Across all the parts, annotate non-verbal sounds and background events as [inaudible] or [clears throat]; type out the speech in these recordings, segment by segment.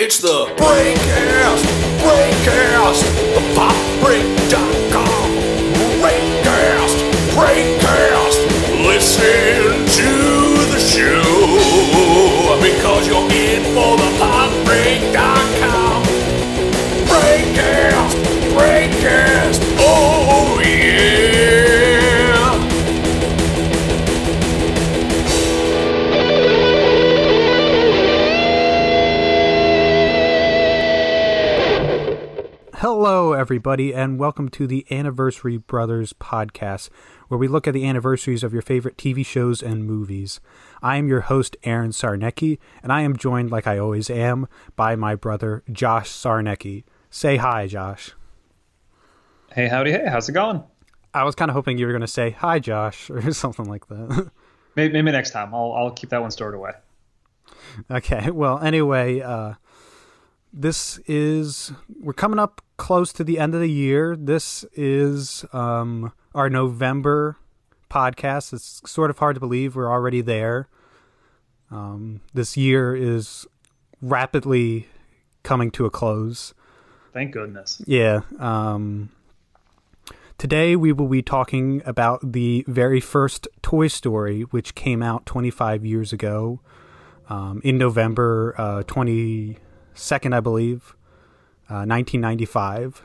It's the Breakcast, Breakcast, the Pop popbreak.com. everybody, and welcome to the Anniversary Brothers podcast, where we look at the anniversaries of your favorite TV shows and movies. I am your host, Aaron Sarnecky, and I am joined, like I always am, by my brother, Josh Sarnecky. Say hi, Josh. Hey, howdy, hey, how's it going? I was kind of hoping you were going to say hi, Josh, [laughs] or something like that. Maybe, maybe next time. I'll I'll keep that one stored away. Okay. Well, anyway, uh, this is we're coming up close to the end of the year. This is um, our November podcast. It's sort of hard to believe we're already there. Um, this year is rapidly coming to a close. Thank goodness. Yeah. Um, today we will be talking about the very first Toy Story, which came out 25 years ago um, in November uh, 22nd, I believe, uh, 1995.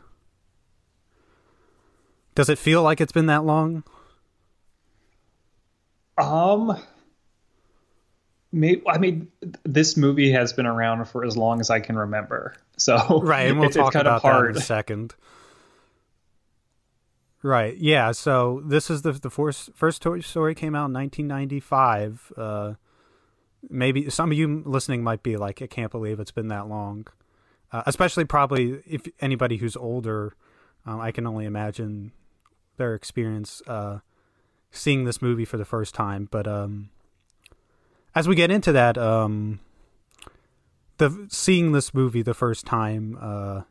Does it feel like it's been that long? Um, maybe, I mean, this movie has been around for as long as I can remember. [laughs] So Right, and we'll it's, it's talk kind about of that in a second. Right, yeah. So this is the the first first Toy Story came out in 1995. Uh, maybe some of you listening might be like, "I can't believe it's been that long." Uh, especially probably if anybody who's older, um, I can only imagine their experience uh, seeing this movie for the first time. But um, as we get into that, um, the seeing this movie the first time, uh,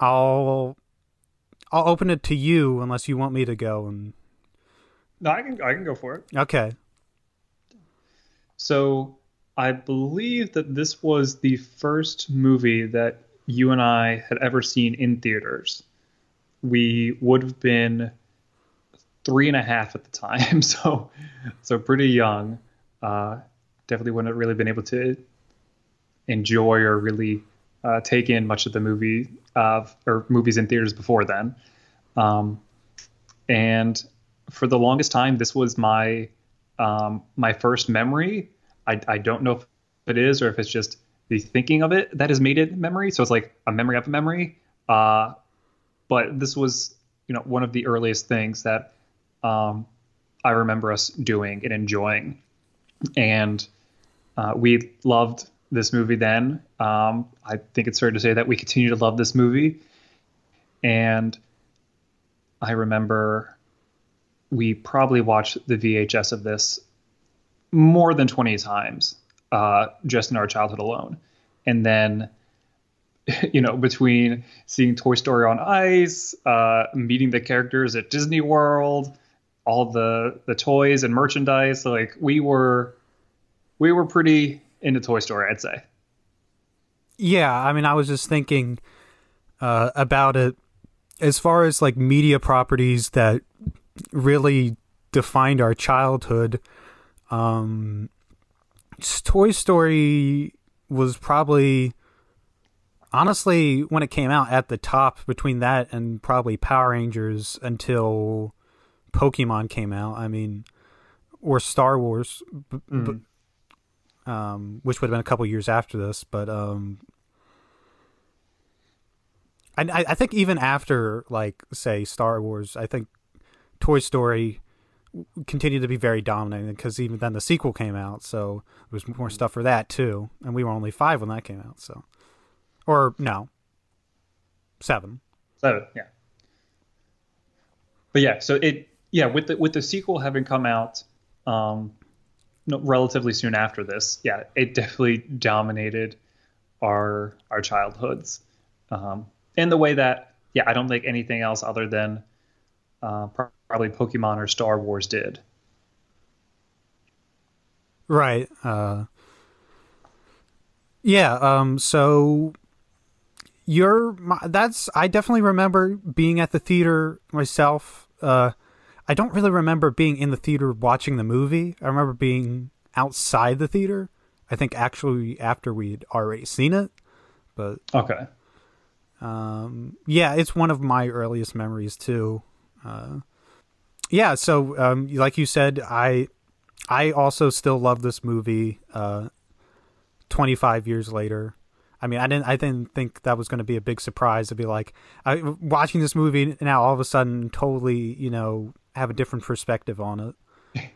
I'll I'll open it to you unless you want me to go and No, I can I can go for it. okay. So I believe that this was the first movie that you and I had ever seen in theaters. We would have been three and a half at the time, [laughs] so so pretty young. Uh, definitely wouldn't have really been able to enjoy or really uh, take in much of the movie uh, or movies in theaters before then. Um, and for the longest time, this was my um, my first memory. I, I don't know if it is or if it's just the thinking of it that has made it memory. So it's like a memory of a memory. Uh, but this was, you know, one of the earliest things that um, I remember us doing and enjoying. And uh, we loved this movie then. Um, I think it's fair to say that we continue to love this movie. And I remember we probably watched the VHS of this more than 20 times uh, just in our childhood alone. And then, [laughs] you know, between seeing Toy Story on Ice, uh, meeting the characters at Disney World, all the the toys and merchandise, like we were we were pretty into Toy Story, I'd say. Yeah, I mean, I was just thinking uh, about it as far as like media properties that really defined our childhood. Um, Toy Story was probably, honestly, when it came out, at the top between that and probably Power Rangers until Pokemon came out. I mean, or Star Wars, b- b- um, which would have been a couple years after this, but um, I, I think even after like say Star Wars, I think Toy Story continued to be very dominant because even then the sequel came out, so there was more stuff for that too, and we were only five when that came out, so or no, seven. Seven, yeah. But yeah, so it yeah with the with the sequel having come out um, relatively soon after this, yeah, it definitely dominated our our childhoods, um, in the way that yeah, I don't think anything else other than uh, probably Pokemon or Star Wars did. Right. Uh, Yeah. Um. So you're my, that's I definitely remember being at the theater myself. Uh, I don't really remember being in the theater watching the movie. I remember being outside the theater. I think actually after we'd already seen it, but Okay. um, yeah, it's one of my earliest memories too. Uh, yeah, so um, like you said, I I also still love this movie. Uh, Twenty five years later, I mean, I didn't I didn't think that was going to be a big surprise to be like I, watching this movie now. All of a sudden, totally, you know, have a different perspective on it. [laughs]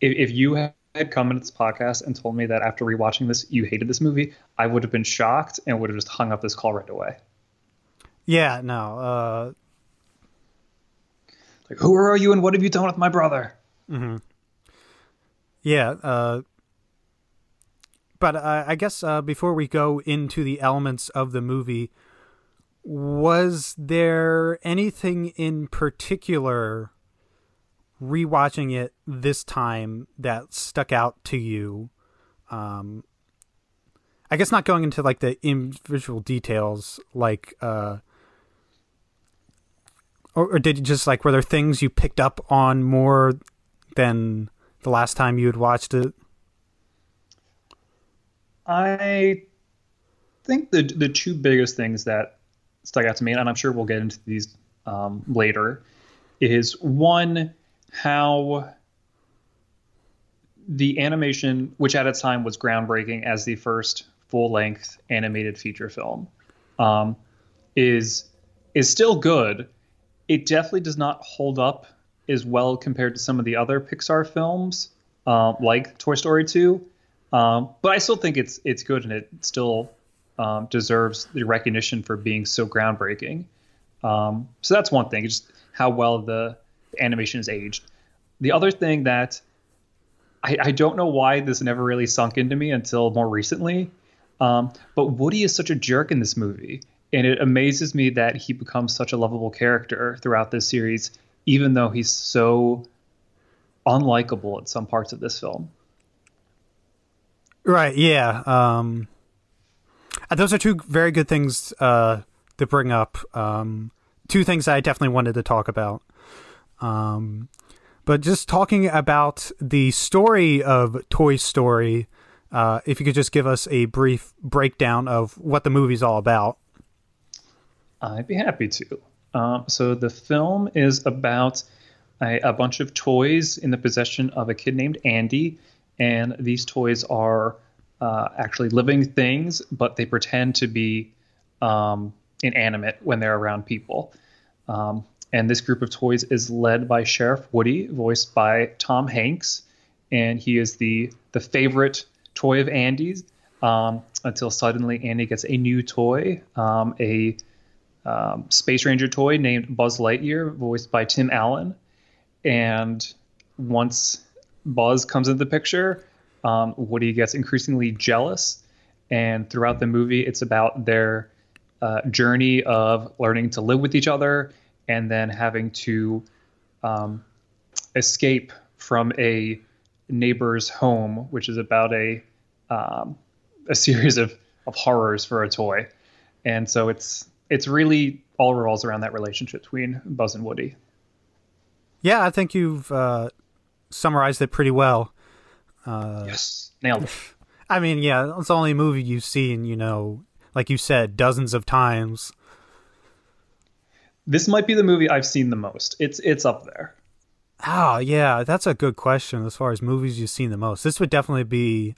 If, if you had come into this podcast and told me that after rewatching this you hated this movie, I would have been shocked and would have just hung up this call right away. Yeah, no, uh, Like, who are you and what have you done with my brother? Yeah, uh, but I guess uh, before we go into the elements of the movie, was there anything in particular rewatching it this time that stuck out to you? Um, I guess not going into like the individual details, like, uh, or, or did you just like were there things you picked up on more than the last time you had watched it? I think the the two biggest things that stuck out to me, and I'm sure we'll get into these um, later, is one how the animation, which at its time was groundbreaking as the first full length animated feature film, um, is is still good. It definitely does not hold up as well compared to some of the other Pixar films, uh, like Toy Story 2. Um, but I still think it's it's good and it still um, deserves the recognition for being so groundbreaking. Um, so that's one thing, just how well the animation is aged. The other thing that I, I don't know why this never really sunk into me until more recently, um, but Woody is such a jerk in this movie, and it amazes me that he becomes such a lovable character throughout this series, even though he's so unlikable at some parts of this film. Right. Yeah. Um, uh, those are two very good things uh, to bring up. Um, two things I definitely wanted to talk about. Um, but just talking about the story of Toy Story, uh, if you could just give us a brief breakdown of what the movie's all about. I'd be happy to. Um, so the film is about a, a bunch of toys in the possession of a kid named Andy, and these toys are uh, actually living things, but they pretend to be um, inanimate when they're around people. Um, and this group of toys is led by Sheriff Woody, voiced by Tom Hanks, and he is the the favorite toy of Andy's. Um, until suddenly Andy gets a new toy, um, a um, Space Ranger toy named Buzz Lightyear, voiced by Tim Allen. And once Buzz comes into the picture, um, Woody gets increasingly jealous. And throughout the movie, it's about their uh, journey of learning to live with each other and then having to um, escape from a neighbor's home, which is about a um, a series of, of horrors for a toy. And so it's it's really all revolves around that relationship between Buzz and Woody. Yeah, I think you've uh, summarized it pretty well. yes, nailed it. [laughs] I mean, yeah, it's the only movie you've seen, you know, like you said, dozens of times. This might be the movie I've seen the most. It's it's up there. Oh, yeah, that's a good question as far as movies you've seen the most. This would definitely be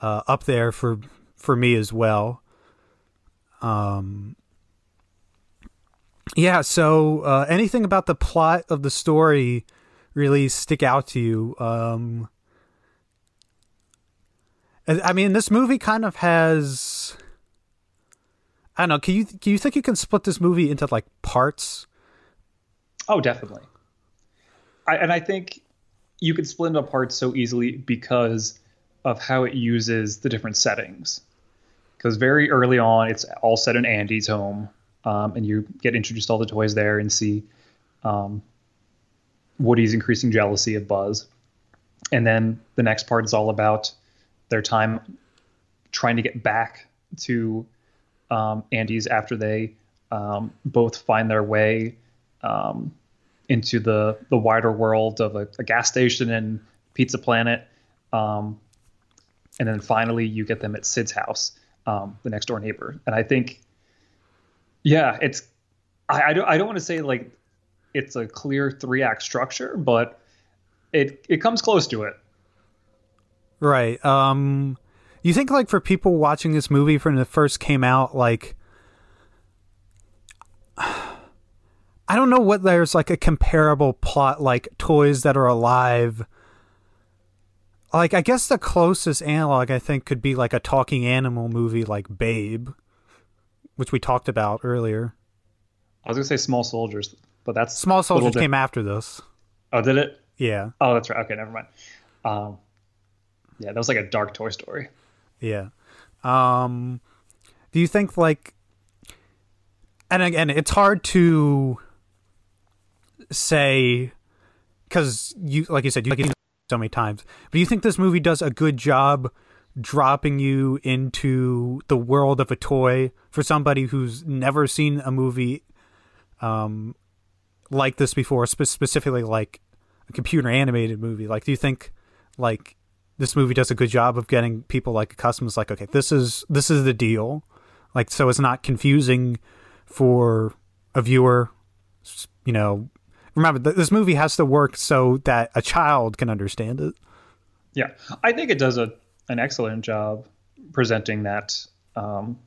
uh, up there for for me as well. Um, yeah. So, uh, anything about the plot of the story really stick out to you? Um, I mean, this movie kind of has. I don't know. Can you do you think you can split this movie into like parts? Oh, definitely. I, and I think you could split it apart so easily because of how it uses the different settings. Because very early on, it's all set in Andy's home, um, and you get introduced all the toys there and see um, Woody's increasing jealousy of Buzz. And then the next part is all about their time trying to get back to um, Andy's after they um, both find their way um, into the the wider world of a, a gas station and Pizza Planet, um, and then finally you get them at Sid's house, um, the next door neighbor. And I think, yeah, it's I, I don't I don't want to say like it's a clear three act structure, but it it comes close to it. Right. Um you think like for people watching this movie from the first came out like [sighs] I don't know what there's like a comparable plot like toys that are alive. Like I guess the closest analog I think could be like a talking animal movie like Babe, which we talked about earlier. I was gonna say Small Soldiers, but that's Small Soldiers came after this. Oh, did it? Yeah. Oh, that's right. Okay, never mind. Um, yeah, that was like a dark Toy Story. Yeah. Um do you think like and again it's hard to say cuz you like you said you like so many times. But do you think this movie does a good job dropping you into the world of a toy for somebody who's never seen a movie um like this before, spe- specifically like a computer animated movie? Like do you think like this movie does a good job of getting people like accustomed? To like okay this is this is the deal. Like so it's not confusing for a viewer. You know remember th- this movie has to work so that a child can understand it. Yeah, I think it does a an excellent job presenting that um,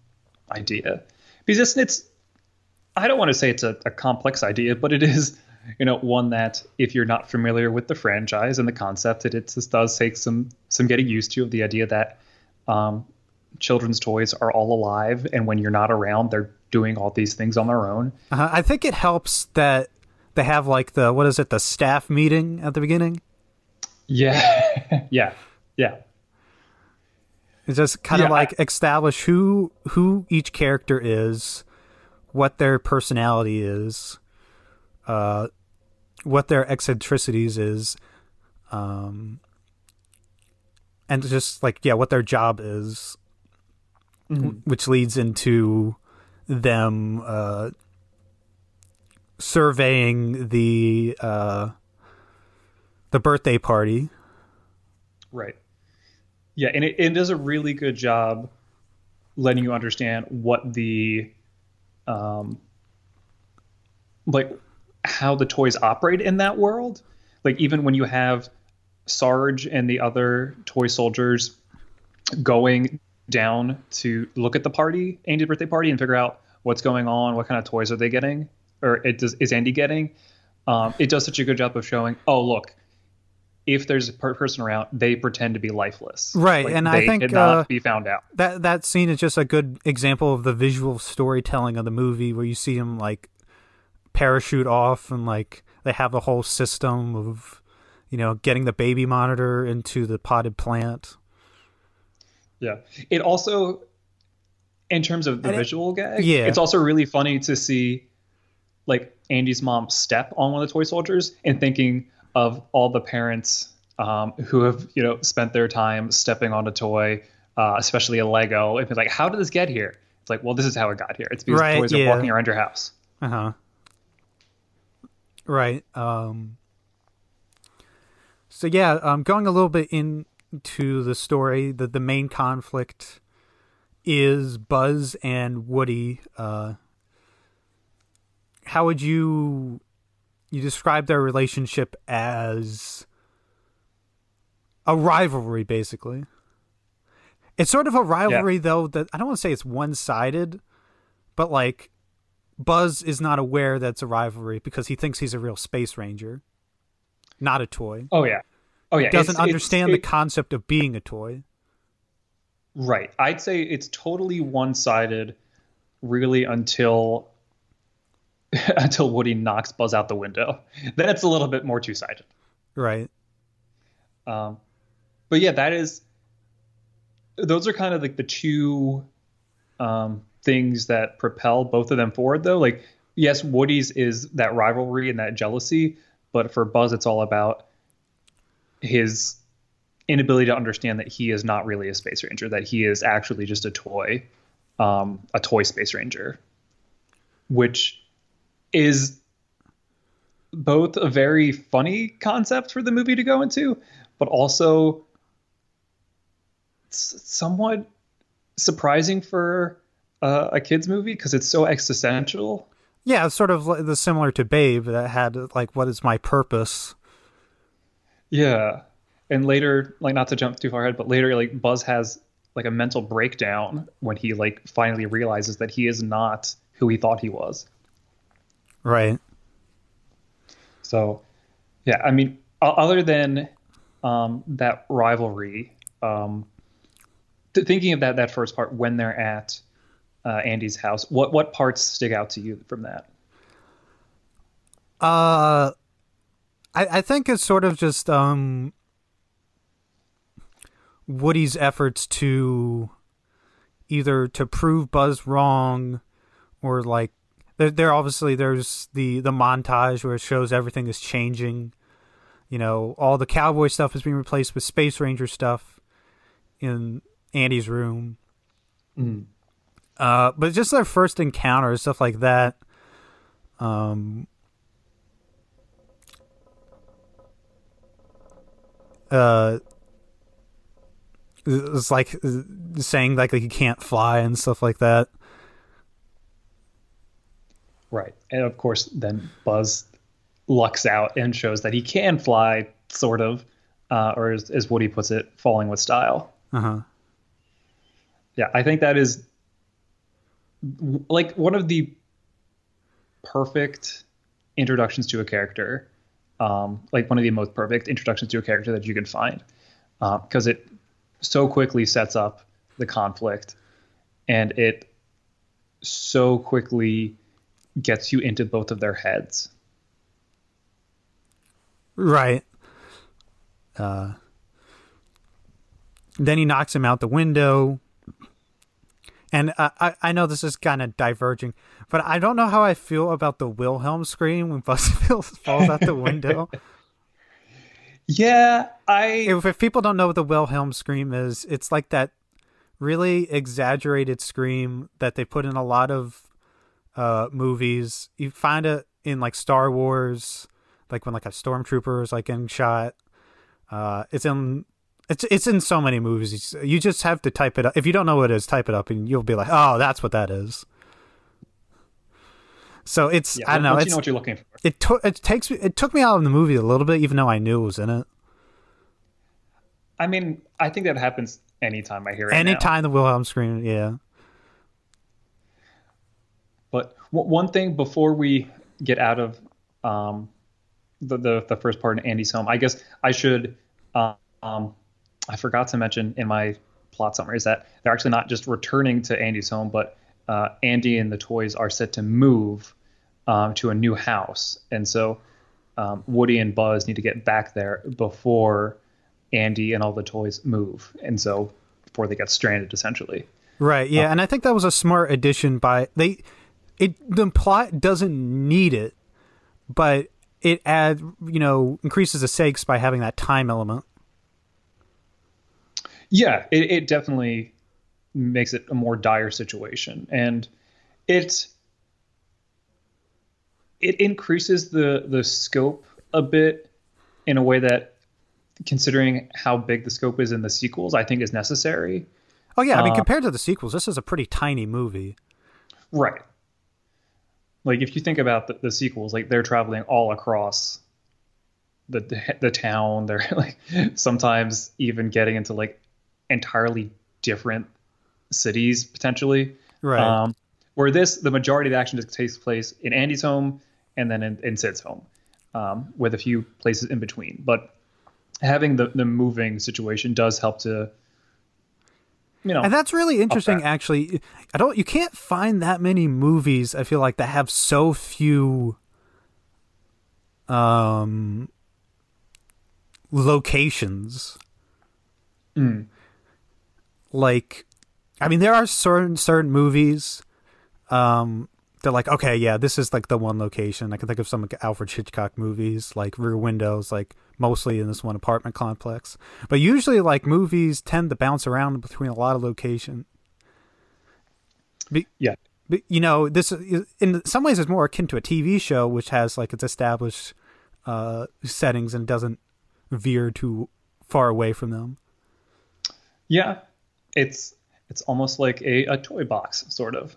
idea. Because it's, it's I don't want to say it's a, a complex idea, but it is you know one that if you're not familiar with the franchise and the concept, it, it just does take some some getting used to of the idea that um, children's toys are all alive, and when you're not around, they're doing all these things on their own. uh, i think it helps that they have like the what is it the staff meeting at the beginning? Yeah, [laughs] yeah, yeah. Just kind of Yeah, I- like establish who who each character is, what their personality is, uh, what their eccentricities is, um, and just like yeah, what their job is, w- which leads into them uh, surveying the uh, the birthday party. Right. Yeah, and it, it does a really good job letting you understand what the um like how the toys operate in that world. Like even when you have Sarge and the other toy soldiers going down to look at the party, Andy's birthday party, and figure out what's going on, what kind of toys are they getting, or it does, is Andy getting? Um, it does such a good job of showing. Oh, look, if there's a person around, they pretend to be lifeless. Right, Like, and I think, cannot uh, be found out. that that scene is just a good example of the visual storytelling of the movie where you see him like parachute off and like they have a whole system of you know getting the baby monitor into the potted plant Yeah. It also, in terms of the And it- visual gag, yeah. it's also really funny to see like Andy's mom step on one of the toy soldiers and thinking of all the parents um, who have you know spent their time stepping on a toy, uh, especially a Lego, and be like, how did this get here? It's like, well, this is how it got here. It's because Right, toys yeah. are walking around your house. uh-huh right um so yeah um going a little bit into the story the the main conflict is buzz and woody uh how would you you describe their relationship as a rivalry basically it's sort of a rivalry though that i don't want to say it's one-sided but like buzz is not aware that it's a rivalry because he thinks he's a real space ranger not a toy Oh yeah. Oh yeah. doesn't It's- it's- understand the it- concept of being a toy Right. I'd say it's totally one-sided, really, until [laughs] until Woody knocks Buzz out the window. That's a little bit more two-sided. right Um, but yeah, that is. Those are kind of like the two um, things that propel both of them forward, though. Like, yes, Woody's is that rivalry and that jealousy, but for Buzz, it's all about his inability to understand that he is not really a space ranger, that he is actually just a toy, um, a toy space ranger, which is both a very funny concept for the movie to go into, but also somewhat surprising for uh, a kids movie because it's so existential. Yeah, it's sort of the similar to Babe that had like, "What is my purpose?" Yeah. And later, like not to jump too far ahead, but later like Buzz has like a mental breakdown when he like finally realizes that he is not who he thought he was. Right. So, yeah, I mean, other than um, that rivalry, um, th- thinking of that that first part when they're at uh, Andy's house, what what parts stick out to you from that? Uh, I I think it's sort of just um Woody's efforts to either to prove Buzz wrong or like there there obviously there's the the montage where it shows everything is changing. You know, all the cowboy stuff is being replaced with Space Ranger stuff in Andy's room. Uh, but just their first encounter, stuff like that. Um, uh, it's like saying like he can't fly and stuff like that. Right. And of course, then Buzz lucks out and shows that he can fly, sort of, uh, or as, as Woody puts it, falling with style. Uh huh. Yeah, I think that is like one of the perfect introductions to a character, um, like one of the most perfect introductions to a character that you can find, because it so quickly sets up the conflict, and it so quickly gets you into both of their heads. Right. Uh, then he knocks him out the window. And I, I, I know this is kind of diverging, but I don't know how I feel about the Wilhelm scream when [laughs] Buzzkill falls out the window. Yeah, I if, if people don't know what the Wilhelm scream is, it's like that really exaggerated scream that they put in a lot of uh, movies. You find it in like Star Wars, like when like a stormtrooper is like getting shot. Uh, it's in it's it's in so many movies. You just have to type it up. If you don't know what it is, type it up, and you'll be like, "Oh, that's what that is." So it's yeah, I don't know. It's, you know what you're looking for. it took it takes me it took me out of the movie a little bit, even though I knew it was in it. I mean, I think that happens anytime I hear it. now. Anytime the Wilhelm scream, yeah. But w- one thing before we get out of um, the, the the first part in Andy's home, I guess I should. Um, I forgot to mention in my plot summary is that they're actually not just returning to Andy's home, but uh, Andy and the toys are set to move um, to a new house, and so um, Woody and Buzz need to get back there before Andy and all the toys move, and so before they get stranded, essentially. Right, yeah, and I think that was a smart addition by they it the plot doesn't need it, but it add you know, increases the stakes by having that time element. Yeah, it, it definitely makes it a more dire situation, and it it increases the the scope a bit in a way that, considering how big the scope is in the sequels, I think is necessary. Oh yeah, I mean Uh, compared to the sequels, this is a pretty tiny movie. Right. Like if you think about the, the sequels, like they're traveling all across the, the town. They're [laughs] like sometimes even getting into like entirely different cities potentially. Right. Um, where this, the majority of the action just takes place in Andy's home and then in, in Sid's home, um, with a few places in between. But having the the moving situation does help to, you know, And that's really interesting that. actually. I don't you can't find that many movies I feel like that have so few um locations. Like I mean there are certain certain movies um they're like, okay, yeah, this is like the one location. I can think of some like, Alfred Hitchcock movies, like Rear Windows, like mostly in this one apartment complex. But usually, like movies tend to bounce around between a lot of location. Be- Yeah. but, you know, this is- in some ways is more akin to a TV show, which has like its established uh, settings and doesn't veer too far away from them. Yeah. It's it's almost like a, a toy box, sort of.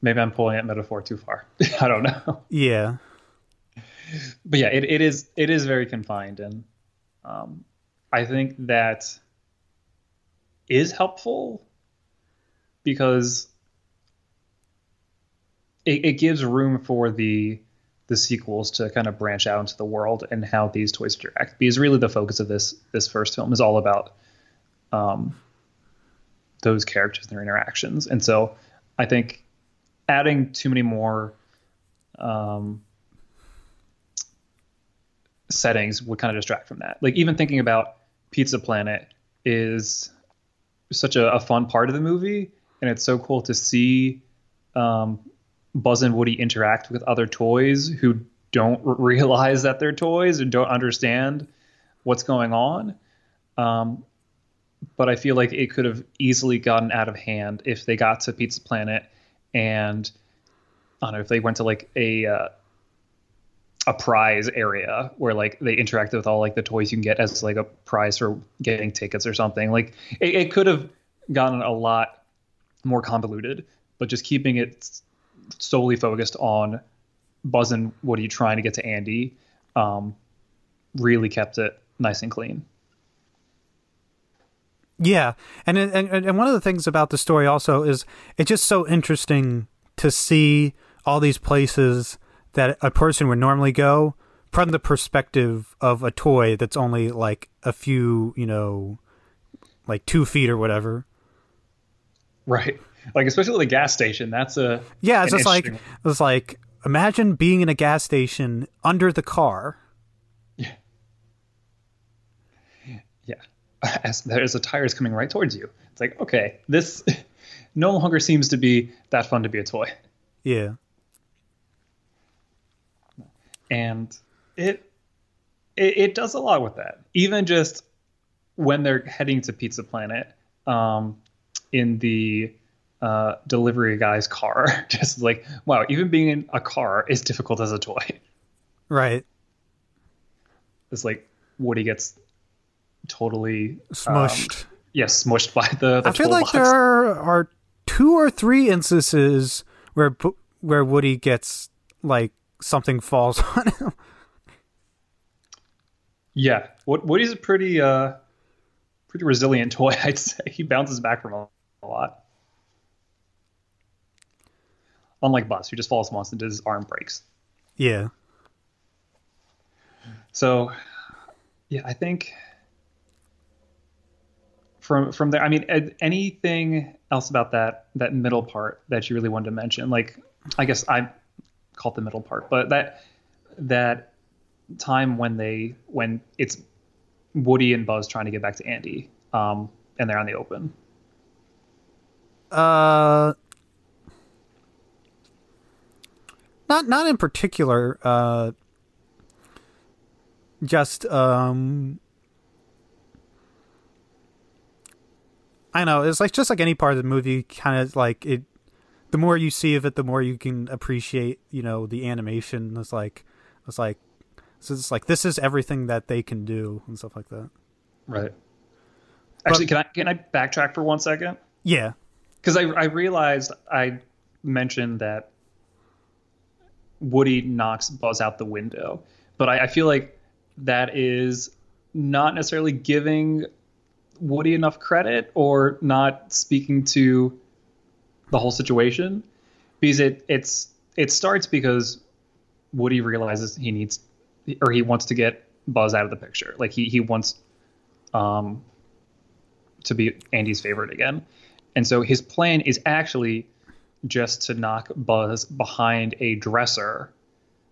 Maybe I'm pulling that metaphor too far. [laughs] I don't know. Yeah, but yeah, it, it is it is very confined, and um, I think that is helpful because it, it gives room for the the sequels to kind of branch out into the world and how these toys interact. Because really, the focus of this this first film is all about um, those characters and their interactions, and so I think adding too many more um, settings would kind of distract from that. Like even thinking about Pizza Planet is such a, a fun part of the movie, and it's so cool to see um, Buzz and Woody interact with other toys who don't r- realize that they're toys and don't understand what's going on. Um, but I feel like it could have easily gotten out of hand if they got to Pizza Planet and I don't know if they went to like a uh, a prize area where like they interacted with all like the toys you can get as like a prize for getting tickets or something. Like it, it could have gotten a lot more convoluted, but just keeping it solely focused on Buzz and Woody trying to get to Andy um, really kept it nice and clean. Yeah, and, and and one of the things about the story also is it's just so interesting to see all these places that a person would normally go from the perspective of a toy that's only like a few, you know, like two feet or whatever. Right. Like especially the gas station. That's a Yeah, it's just like it's like imagine being in a gas station under the car. yeah. [laughs] As there's a tires coming right towards you. It's like okay, this [laughs] no longer seems to be that fun to be a toy. Yeah. and it, it it does a lot with that. Even just when they're heading to Pizza Planet, um, in the uh, delivery guy's car, [laughs] just like wow, even being in a car is difficult as a toy. Right. It's like Woody gets totally um, Smushed. yeah, smushed by the. the I feel like toolbox. there are, are two or three instances where where Woody gets like something falls [laughs] on him. Yeah, Woody's a pretty uh, pretty resilient toy. [laughs] I'd say he bounces back from a, a lot. Unlike Buzz, who just falls once and his arm breaks. Yeah. So, yeah, I think from from there. I mean, anything else about that that middle part that you really wanted to mention? Like, I guess I call it the middle part, but that that time when they when it's Woody and Buzz trying to get back to Andy, um, and they're on the open. Uh not not in particular uh just um I know it's like just like any part of the movie kind of like it the more you see of it the more you can appreciate you know the animation it's like it's like so it's like this is everything that they can do and stuff like that Right. Actually, can I can I backtrack for one second? yeah because I, I realized I mentioned that Woody knocks Buzz out the window, but I, I feel like that is not necessarily giving Woody enough credit or not speaking to the whole situation because it it's it starts because Woody realizes he needs or he wants to get Buzz out of the picture. Like he he wants um to be Andy's favorite again. And so his plan is actually just to knock Buzz behind a dresser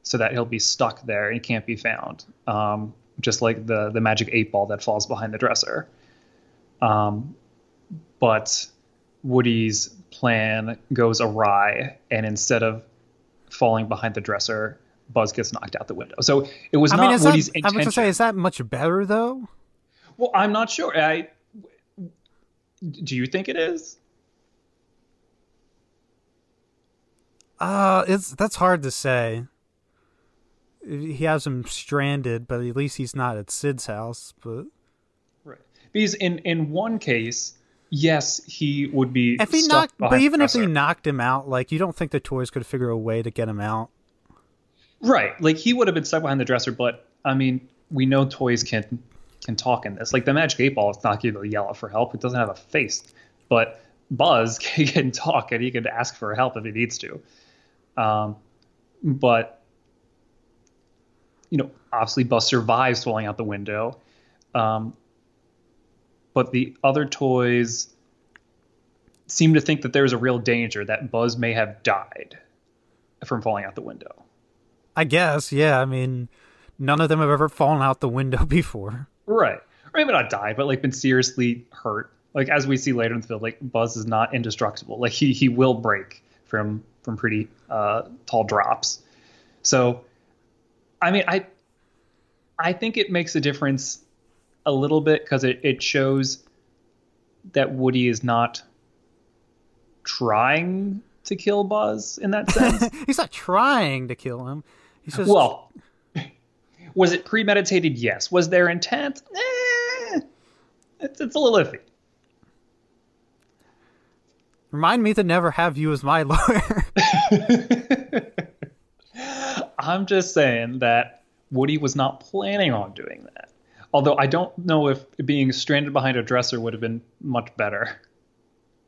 so that he'll be stuck there and can't be found. Um, just like the, the magic eight ball that falls behind the dresser. Um, but Woody's plan goes awry, and instead of falling behind the dresser, Buzz gets knocked out the window. So it was I not mean, Woody's that, I was gonna say, is that much better though? well, I'm not sure. I do you think it is? Uh, it's that's hard to say. He has him stranded, but at least he's not at Sid's house. But. Because in in one case, yes, he would be. if he knocked, but even if he knocked him out, like you don't think the toys could figure a way to get him out? Right. Like he would have been stuck behind the dresser, but I mean, we know toys can can talk in this. Like the Magic Eight Ball, it's not going to yell out for help. It doesn't have a face, but Buzz [laughs] can talk and he can ask for help if he needs to. Um, but you know, obviously Buzz survives falling out the window. Um, but the other toys seem to think that there's a real danger that Buzz may have died from falling out the window. I guess, yeah. I mean, none of them have ever fallen out the window [laughs] before. Right. Or maybe not died, but like been seriously hurt. Like as we see later in the film, like Buzz is not indestructible. Like he he will break from from pretty uh, tall drops. So, I mean, I I think it makes a difference a little bit because it it shows that Woody is not trying to kill Buzz in that sense. [laughs] He's not trying to kill him. He's just Well, [laughs] was it premeditated? Yes. Was there intent? Eh, it's, it's a little iffy. remind me to never have you as my [laughs] lawyer. I'm just saying that Woody was not planning on doing that. Although I don't know if being stranded behind a dresser would have been much better.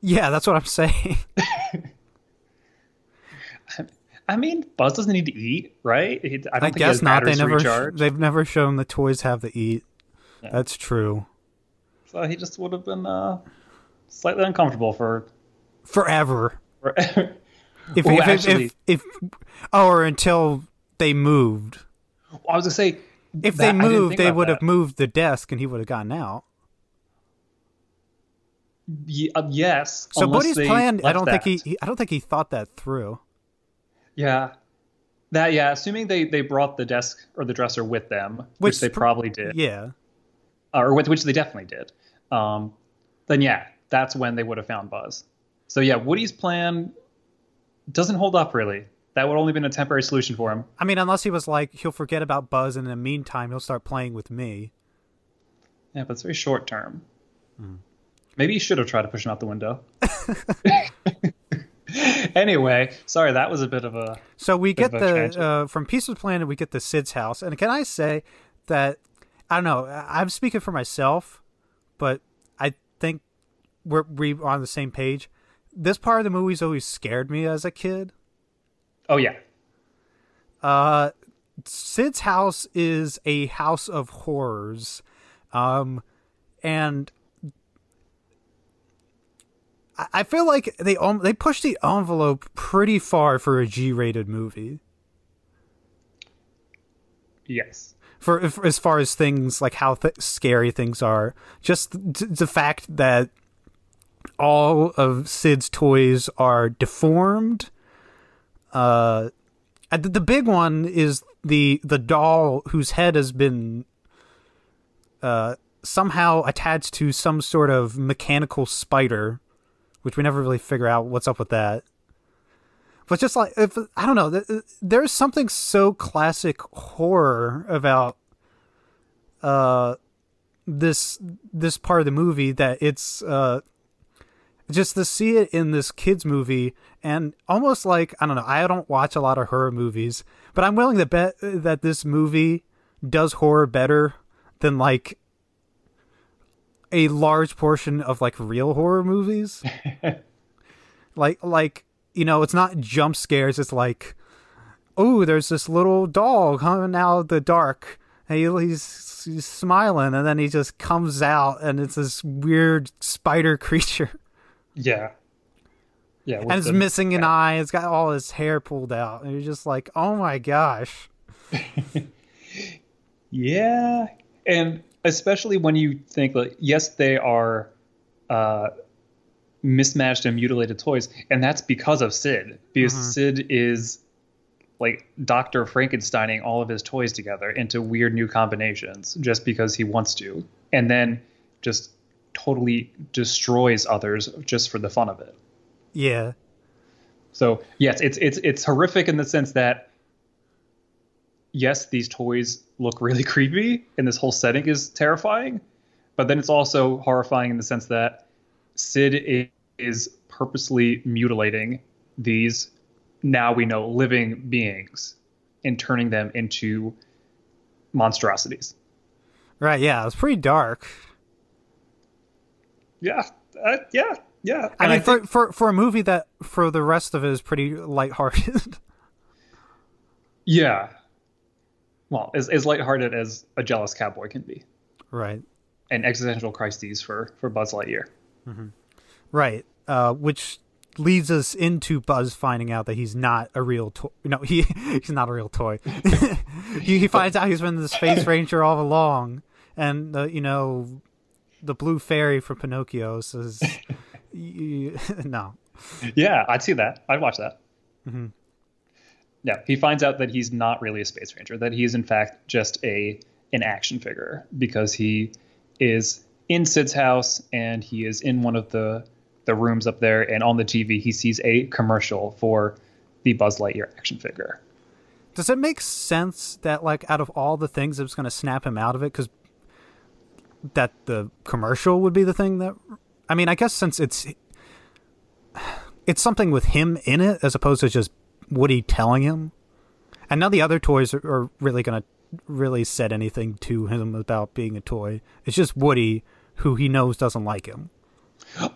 yeah, that's what I'm saying. [laughs] I mean, Buzz doesn't need to eat, right? I don't I think guess not. They never. recharge. they've never shown the toys have to eat. That's true. So he just would have been uh, slightly uncomfortable for. Forever. Forever. [laughs] If, Well, if, if- actually- if, if, oh, or until they moved. I was gonna say If that- they moved, they would have moved the desk, and he would have gotten out. Ye- uh, yes. So Woody's plan, I don't think he, he. I don't think he thought that through. Yeah. That yeah, assuming they they brought the desk or the dresser with them, which, Which they probably did, Yeah, uh, or with which they definitely did. Um, then yeah, that's when they would have found Buzz. So yeah, Woody's plan doesn't hold up really. That would only been a temporary solution for him. I mean, unless he was like, he'll forget about Buzz, and in the meantime, he'll start playing with me. Yeah, but it's very short term. Hmm. Maybe he should have tried to push him out the window. [laughs] anyway, sorry, that was a bit of a So we get the uh, from Pizza Planet, we get the Sid's house, and can I say that I don't know. I'm speaking for myself, but I think we're we on the same page. This part of the movie's always scared me as a kid. Oh yeah, Uh, Sid's house is a house of horrors, um, and I- I feel like they they push the envelope pretty far for a G-rated movie. yes, For if, as far as things like how th- scary things are, just th- the fact that all of Sid's toys are deformed. Uh, the, the big one is the the doll whose head has been uh, somehow attached to some sort of mechanical spider, which we never really figure out what's up with that. But just like if I don't know, there's something so classic horror about uh this this part of the movie that it's uh just to see it in this kids movie and almost like I don't know, I don't watch a lot of horror movies, but I'm willing to bet that this movie does horror better than like a large portion of like real horror movies. [laughs] like like you know, it's not jump scares, it's like oh, there's this little dog coming out of the dark. And he, he's, he's smiling, and then he just comes out, and it's this weird spider [laughs] creature. Yeah, yeah. and it's missing an eye. It's got all his hair pulled out, and you're just like, "Oh my gosh!" [laughs] Yeah, and especially when you think like, yes, they are uh, mismatched and mutilated toys, and that's because of Sid. Because Sid is like Doctor Frankensteining all of his toys together into weird new combinations just because he wants to, and then just totally destroys others just for the fun of it. Yeah. So yes, it's it's it's horrific in the sense that yes, these toys look really [laughs] creepy and this whole setting is terrifying, but then it's also horrifying in the sense that Sid is purposely mutilating these now we know living beings and turning them into monstrosities. Right. Yeah. It was pretty dark. Yeah, uh, yeah, yeah. I And mean, think- for, for for a movie that for the rest of it is pretty lighthearted. [laughs] yeah. Well, as as lighthearted as a jealous cowboy can be. right. and existential crises for for Buzz Lightyear. Right. Uh, which leads us into Buzz finding out that he's not a real toy. No, he [laughs] he's not a real toy. [laughs] he, he finds out he's been the Space Ranger all along, and uh, you know, the blue fairy from Pinocchio says, [laughs] "No, Yeah, I'd see that. I'd watch that. Mm-hmm. Yeah, he finds out that he's not really a space ranger; that he is in fact just a an action figure because he is in Sid's house and he is in one of the the rooms up there, and on the TV he sees a commercial for the Buzz Lightyear action figure. Does it make sense that like out of all the things that was going to snap him out of it, because that the commercial would be the thing that? I mean, I guess since it's it's something with him in it as opposed to just Woody telling him, and of the other toys are, are really going to really said anything to him about being a toy. It's just Woody who he knows doesn't like him.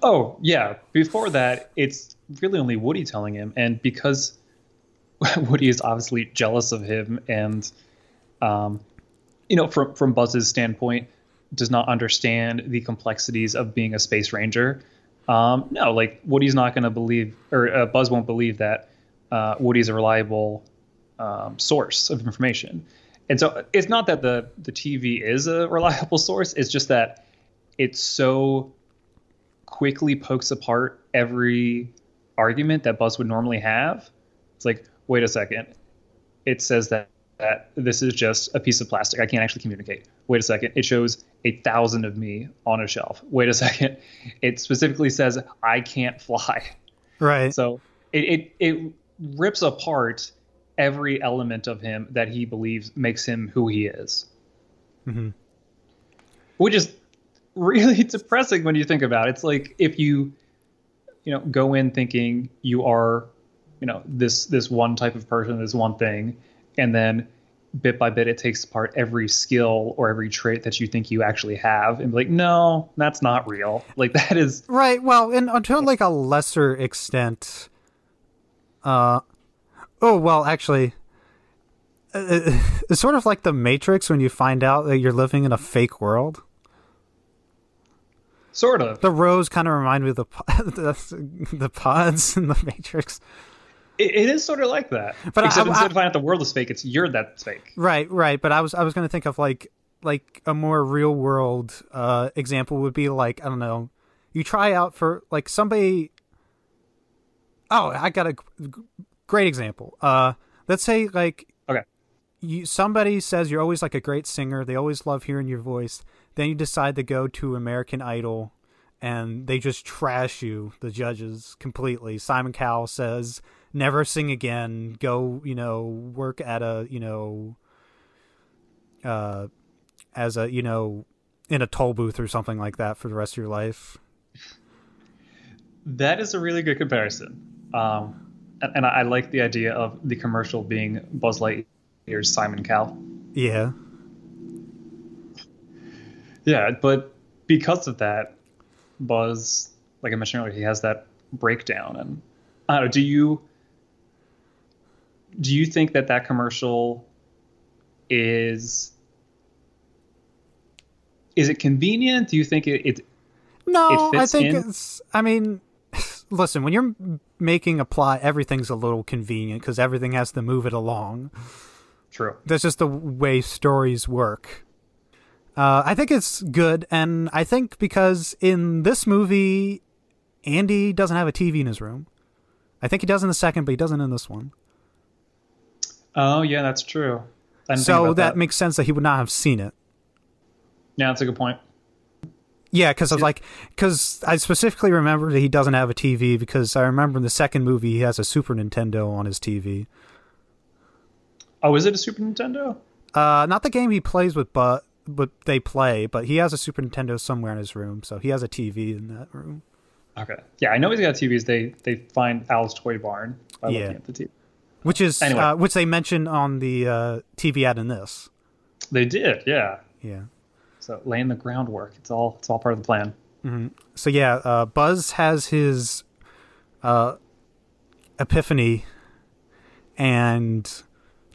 Oh, yeah. Before that, it's really only Woody telling him. And because [laughs] Woody is obviously jealous of him and, um, you know, from, from Buzz's standpoint, does not understand the complexities of being a space ranger. Um, no, like Woody's not going to believe, or uh, Buzz won't believe that uh, Woody's a reliable um, source of information. And so it's not that the, the TV is a reliable [laughs] source, it's just that it so quickly pokes apart every argument that Buzz would normally have. It's like, wait a second. It says that, that this is just a piece of plastic. I can't actually communicate. Wait a second. It shows a thousand of me on a shelf. Wait a [laughs] second. It specifically says I can't fly. Right. So it, it, it rips apart every element of him that he believes makes him who he is. Mm-hmm. Which is really [laughs] depressing when you think about it. It's like if you, you know, go in thinking you are, you know, this this one type of person, this one thing, and then bit by bit it takes apart every skill or every trait that you think you actually have and be like, no, that's not real. [laughs] Like that is Right. Well, and until like a lesser extent. Uh, oh well, actually, uh, [laughs] it's sort of like the Matrix when you find out that you're living in a fake world. sort of. The rows kind of remind me of the [laughs] the, the pods in the Matrix. It, it is sort of like that. But I- Except I- instead I- of finding out the world is fake, it's you're that's fake. Right, right. But I was I was going to think of like like a more real world uh example would be like I don't know, you try out for like somebody. Oh, I got a g- great example. Uh, let's say like Okay. you somebody says you're always like a great singer. They always love hearing your voice. Then you decide to go to American Idol, and they just trash you, the judges, completely. Simon Cowell says, "Never sing again. Go, you know, work at a, you know, uh, as a, you know, in a toll booth or something like that for the rest of your life." That is a really good comparison. Um, and, and I, I like the idea of the commercial being Buzz Lightyear's Simon Cowell. Yeah. Yeah, but because of that, Buzz, like I mentioned earlier, he has that breakdown. And I don't know. Do you do you think that that commercial is is it convenient? Do you think it, it No, It I think in? it's. I mean, [laughs] listen, when you're making a plot, everything's a little convenient because everything has to move it along. true? That's just the way stories work. Uh, I think it's good, and I think because in this movie, Andy doesn't have a TV in his room. I think he does in the second, but he doesn't in this one. Oh yeah, that's true. I didn't think So about that, makes sense that he would not have seen it. yeah, that's a good point. Yeah, because I was like, because I specifically remember that he doesn't have a TV because I remember in the second movie he has a Super Nintendo on his TV. Oh, is it a Super Nintendo? Uh, not the game he plays with, but but they play. But he has a Super Nintendo somewhere in his room, so he has a TV in that room. Okay. Yeah, I know he's got TVs. They they find Al's Toy Barn by Yeah. looking at the TV. Which is Anyway. uh, which they mention on the uh, TV ad in this. They did, yeah. Yeah. So laying the groundwork. It's all it's all part of the plan. So yeah, uh, Buzz has his uh, epiphany and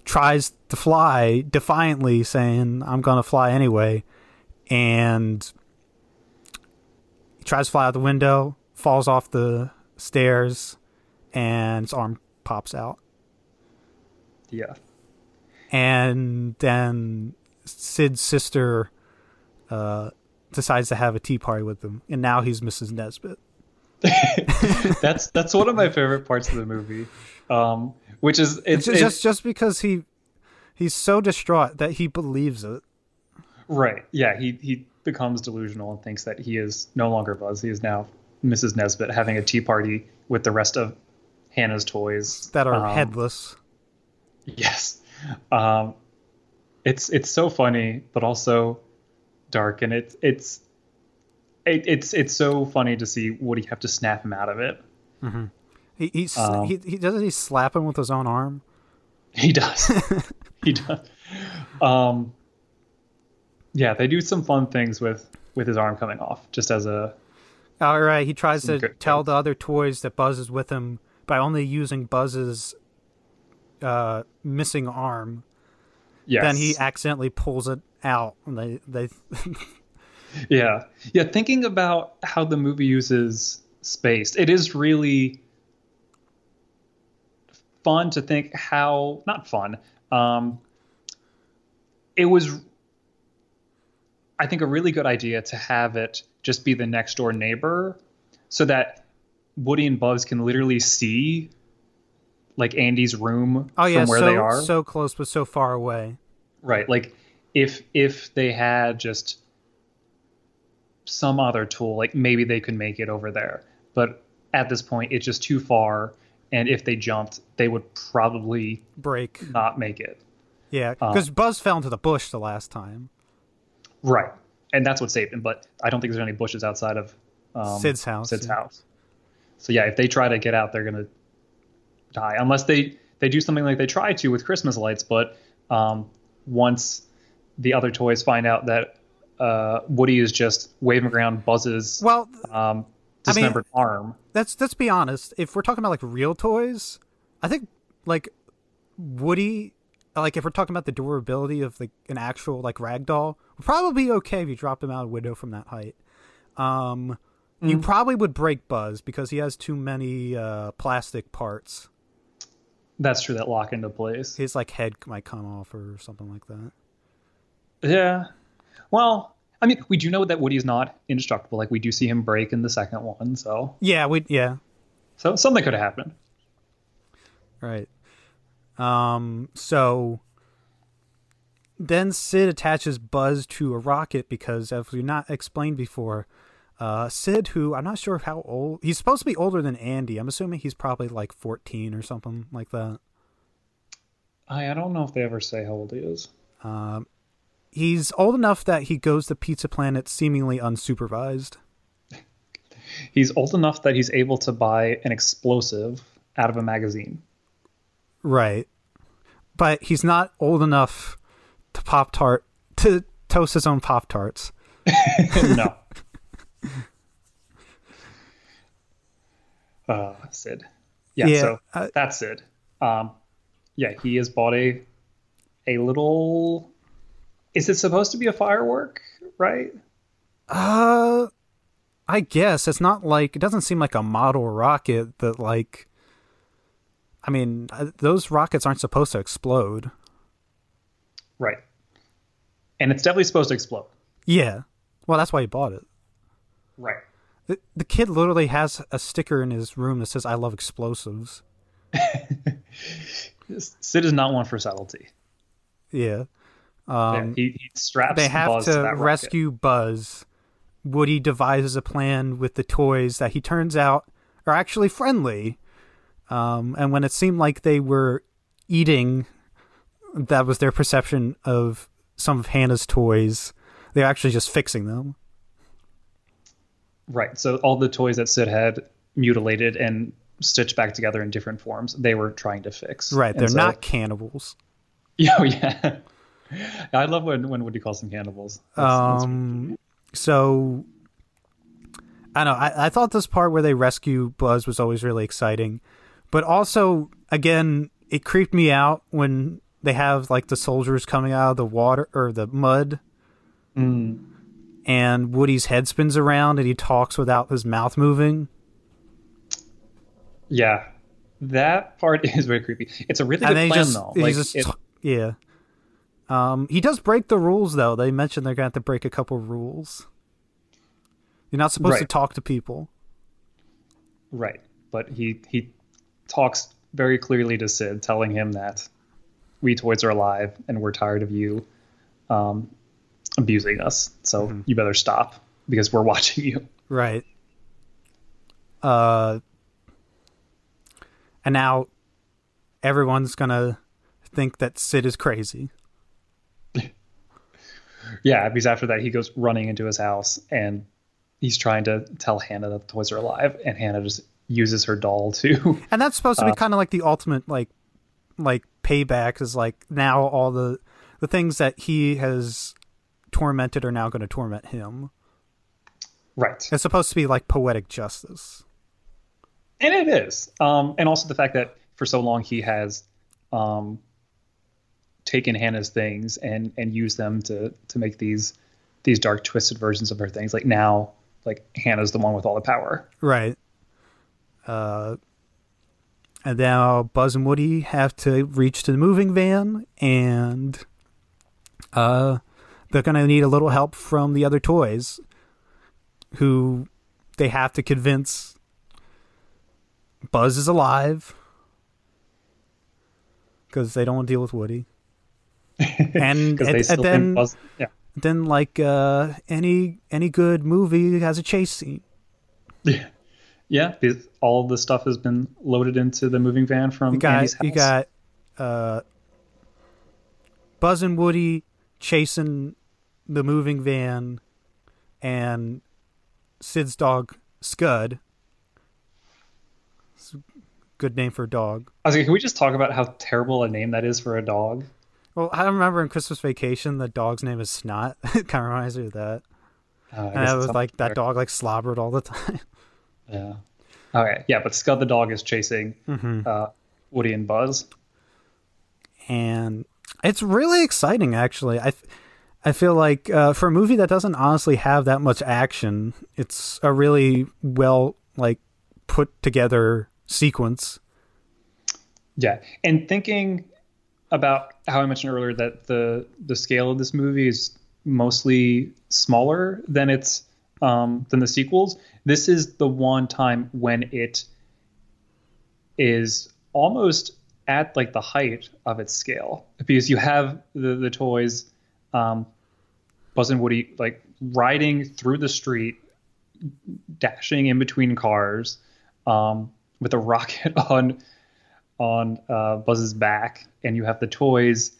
tries to fly defiantly, saying, "I'm gonna fly anyway," and he tries to fly out the window, falls off the stairs, and his arm pops out. Yeah. and then Sid's sister uh, decides to have a tea party with him, and now he's Mrs. Nesbit. [laughs] That's that's one of my favorite parts of the movie. Um which is it's, Just, just just because he he's so distraught that he believes it. right. Yeah, he he becomes delusional and thinks that he is no longer Buzz. He is now Mrs. Nesbit having a tea party with the rest of Hannah's toys That are Um, headless. Yes. Um, it's it's so funny, but also dark, and it's it's it, it's it's so funny to see Woody have to snap him out of it. He he's, um, he he doesn't he slap him with his own arm. He does. [laughs] he does. Um, yeah, they do some fun things with with his arm coming off, just as a All right, he tries to tell things. the other toys that Buzz is with him by only using Buzz's uh, missing arm. yes. Then he accidentally pulls it out, and they they [laughs] Yeah. Yeah, thinking about how the movie uses space, it is really fun to think how not fun. Um it was I think a really good idea to have it just be the next door neighbor so that Woody and Buzz can literally see like Andy's room oh yeah, from where so they are. so close but so far away. Right. Like if if they had just some other tool, like maybe they could make it over there. But at this point it's just too far and if they jumped, they would probably Break. not make it. Yeah, because Buzz fell into the bush the last time. Right. And that's what saved him, but I don't think there's any bushes outside of um, Sid's house, Sid's house. So yeah, if they try to get out, they're gonna die unless they they do something like they try to with Christmas lights. But um, once the other toys find out that uh, Woody is just waving around Buzz's Well, um, I mean- dismembered arm, let's let's be honest. If we're talking about like real toys, I think like Woody, like if we're talking about the durability of like an actual like rag doll, would probably be okay if you dropped him out a window from that height. Um, Mm. you probably would break Buzz because he has too many uh, plastic parts. That's true. That lock into place. His like head might come off or something like that. Yeah. Well, I mean, we do know that Woody's not indestructible. Like we do see him break in the second one, so Yeah, we yeah. so something could have happened. Right. Um, so then Sid attaches Buzz to a rocket because, as we not explained before, uh, Sid, who I'm not sure how old, he's supposed to be older than Andy. I'm assuming he's probably like 14 or something like that. I, I don't know if they ever say how old he is. He's old enough that he goes to Pizza Planet seemingly unsupervised. [laughs] He's old enough that he's able to buy an explosive out of a magazine. Right. But he's not old enough to Pop Tart, to toast his own Pop Tarts. [laughs] no. [laughs] Uh, Sid. Yeah, Yeah, so uh, that's Sid. Um, yeah, he has bought a a little. Is it supposed to be a firework? Right? Uh, I guess it's not like it doesn't seem like a model rocket that like. I mean, uh, those rockets aren't supposed to explode. Right. And it's definitely supposed to explode. Yeah, well, that's why he bought it. Right. The, the kid literally has a sticker in his room that says "I love explosives." [laughs] Sid is not one for subtlety. Yeah. Yeah, Um, he, he straps they have Buzz to that rocket. rescue Buzz. Woody devises a plan with the toys that he turns out are actually friendly. Um, and when it seemed like they were eating, that was their perception of some of Hannah's toys. They're actually just fixing them. Right. So all the toys that Sid had mutilated and stitched back together in different forms, they were trying to fix. Right. And They're so- not cannibals. [laughs] Yeah, oh, yeah. I love when when Woody calls them cannibals. That's- that's- Um, so I know. I, I thought this part where they rescue Buzz was always really exciting, but also again, it creeped me out when they have like the soldiers coming out of the water or the mud, Mm. And Woody's head spins around and he talks without his mouth moving. yeah, that part [laughs] is very creepy. It's a really and good plan just, though. Like just it- yeah. Um, he does break the rules though. They mentioned they're gonna have to break a couple of rules. You're not supposed to talk to people. right, but he he talks very clearly to Sid, telling him that we toys are alive and we're tired of you um, abusing us. So Mm-hmm. you better stop because we're [laughs] watching you. Right. Uh and now everyone's gonna think that Sid is crazy. [laughs] Yeah, because after that he goes running into his house and he's trying to tell Hannah that the toys are alive, and Hannah just uses her doll [laughs] to. And that's supposed to be kind of like the ultimate like like payback is like now all the the things that he has tormented are now going to torment him. right, It's supposed to be like poetic justice. and it is, um, and also the fact that for so long he has um, taken Hannah's things and and used them to to make these these dark twisted versions of her things. Like now, like Hannah's the one with all the power. Right. Uh, and now Buzz and Woody have to reach to the moving van, and uh, they're going to need a little help from the other toys, who they have to convince Buzz is alive because they don't want to deal with Woody. [laughs] And, and, and then, Buzz, yeah, then, like uh, any any good movie has a chase scene. [laughs] yeah, yeah. All the stuff has been loaded into the moving van from You got Andy's house. you got uh, Buzz and Woody chasing the moving van, and Sid's dog Scud. It's a good name for a dog. I was like, can we just talk about how terrible a name that is for a dog? Well, I remember in Christmas Vacation, the dog's name is Snot. [laughs] it kind of reminds me of that. Uh, I And it was like that dog like slobbered all the time. [laughs] Yeah. Okay. Yeah, but Scud the dog is chasing Mm-hmm. uh, Woody and Buzz. and it's really exciting actually i i feel like uh, for a movie that doesn't honestly have that much action it's a really well like put together sequence Yeah, and thinking about how I mentioned earlier that the the scale of this movie is mostly smaller than its um, than the sequels. This is the one time when it is almost at like the height of its scale because you have the the toys, um, Buzz and Woody like riding through the street, dashing in between cars, um, with a [laughs] rocket on on uh, Buzz's back, and you have the toys,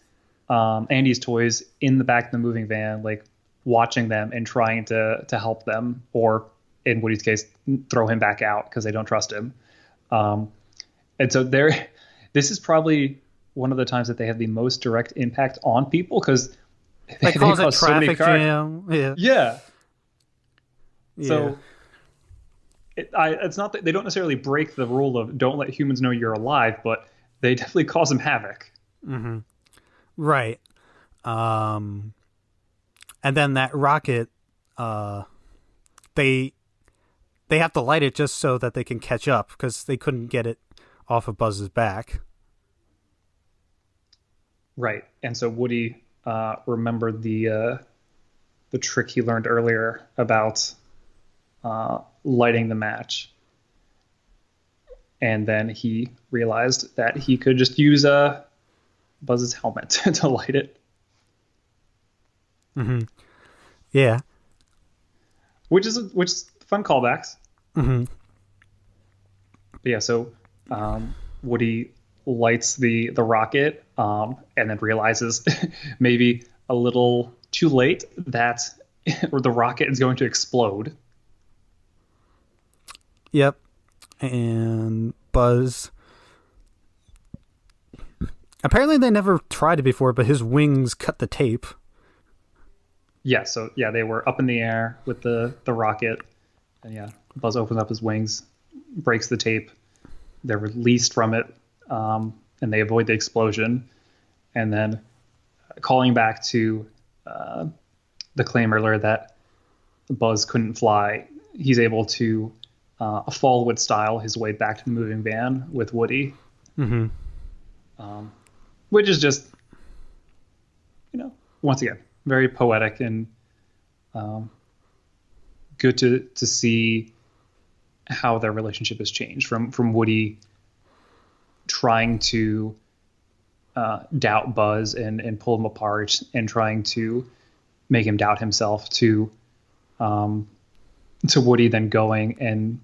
um, Andy's toys, in the back of the moving van, like watching them and trying to to help them, or in Woody's case, throw him back out because they don't trust him. Um, and so there, [laughs] this is probably one of the times that they have the most direct impact on people because [laughs] they cause it cause so traffic car- jam. Yeah. Yeah. yeah. So it, I, it's not that they don't necessarily break the rule of don't let humans know you're alive, but they definitely cause them havoc. right. Um and then that rocket uh they they have to light it just so that they can catch up because they couldn't get it off of buzz's back. Right. And so Woody uh, remembered the uh, the trick he learned earlier about uh, lighting the match. And then he realized that he could just use uh, Buzz's helmet [laughs] to light it, Yeah. which is which is fun callbacks. hmm But yeah, so um, Woody lights the the rocket um, and then realizes [laughs] maybe a little too late that [laughs] the rocket is going to explode. Yep. And Buzz. Apparently, they never tried it before, but his wings cut the tape. Yeah, so yeah, they were up in the air with the the rocket, and yeah, Buzz opens up his wings, breaks the tape. They're released from it, um, and they avoid the explosion. And then, calling back to uh, the claim earlier that Buzz couldn't fly, he's able to uh, Fallwood style his way back to the moving van with Woody, hmm um, which is just, you know, once again, very poetic and um, good to to see how their relationship has changed from from Woody trying to uh, doubt Buzz and and pull him apart and trying to make him doubt himself to um, to Woody then going and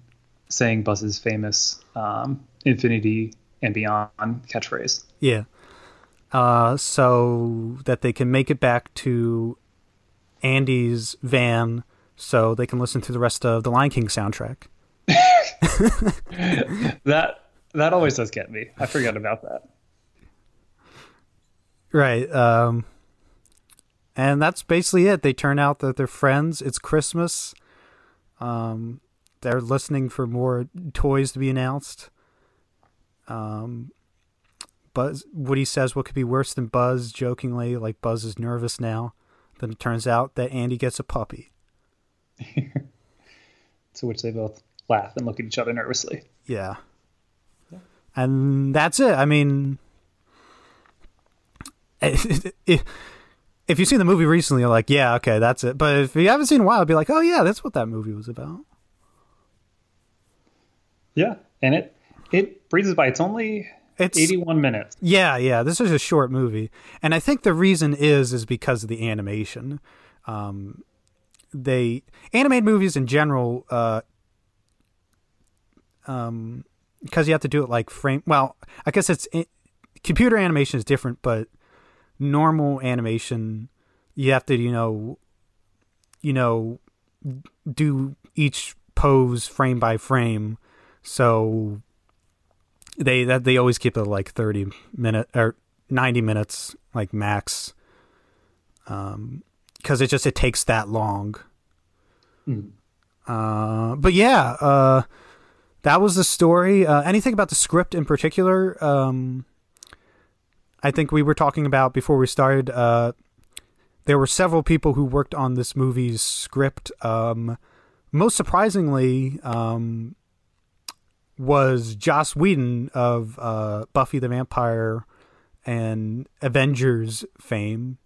saying Buzz's famous um, "Infinity and Beyond" catchphrase. Yeah. Uh, so that they can make it back to Andy's van so they can listen to the rest of the Lion King soundtrack. [laughs] That that always does get me. I forget about that. Right. Um, and that's basically it. They turn out that they're friends. It's Christmas. Um, they're listening for more toys to be announced. Um, Buzz, Woody says, "What could be worse than Buzz?" Jokingly, like Buzz is nervous now. Then it turns out that Andy gets a puppy. [laughs] To which they both laugh and look at each other nervously. Yeah. And that's it. I mean, [laughs] if you've seen the movie recently, you're like, yeah, okay, that's it. But if you haven't seen it in a while, I'd be like, oh, yeah, that's what that movie was about. Yeah, and it it breezes by. It's only It's 81 minutes. Yeah, yeah. This is a short movie, and I think the reason is is because of the animation. Um, they animated movies in general, uh, um, because you have to do it like frame. Well, I guess it's computer animation is different, but normal animation you have to you know, you know, do each pose frame by frame. So they that they always keep it like 30 minute or 90 minutes like max um because it just it takes that long uh but yeah uh that was the story uh anything about the script in particular um i think we were talking about before we started uh there were several people who worked on this movie's script um most surprisingly um was Joss Whedon of uh, Buffy the Vampire and Avengers fame.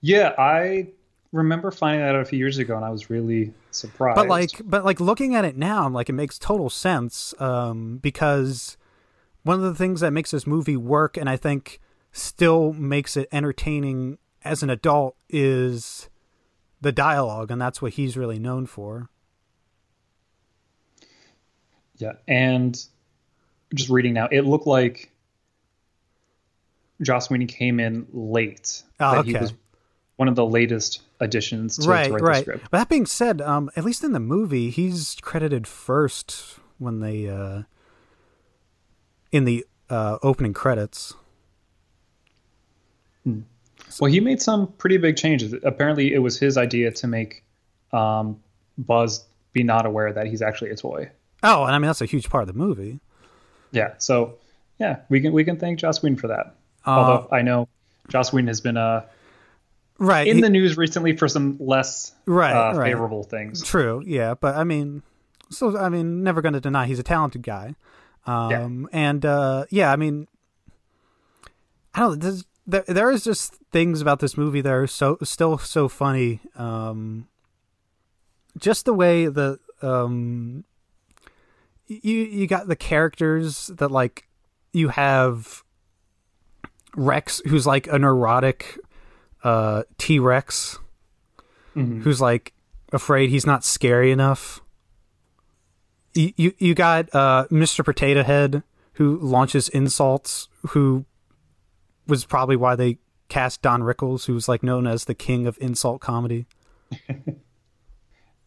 Yeah, I remember finding that out a few years ago, and I was really surprised. But like, but like looking at it now, like it makes total sense um, because one of the things that makes this movie work, and I think still makes it entertaining as an adult, is the dialogue, and that's what he's really known for. Yeah, and just reading now, it looked like Joss Whedon came in late. Oh, that he okay. was one of the latest additions to, right, to write right. the script. But that being said, um, at least in the movie, he's credited first when they uh, in the uh, opening credits. Well, he made some pretty big changes. Apparently, it was his idea to make um, Buzz be not aware that he's actually a toy. Oh, and I mean that's a huge part of the movie. Yeah, so yeah, we can we can thank Joss Whedon for that. Uh, Although I know Joss Whedon has been uh, Right. in he- the news recently for some less Right, uh, right. favorable things. True, yeah, but I mean, so I mean, never going to deny he's a talented guy. Um, and uh, yeah, I mean, I don't. There's, there, there is just things about this movie that are so still so funny. Um, just the way the um you you got the characters that like you have Rex who's like a neurotic uh T-Rex who's like afraid he's not scary enough. You you, you got uh Mr. Potato Head who launches insults who was probably why they cast Don Rickles who's like known as the king of insult comedy. [laughs]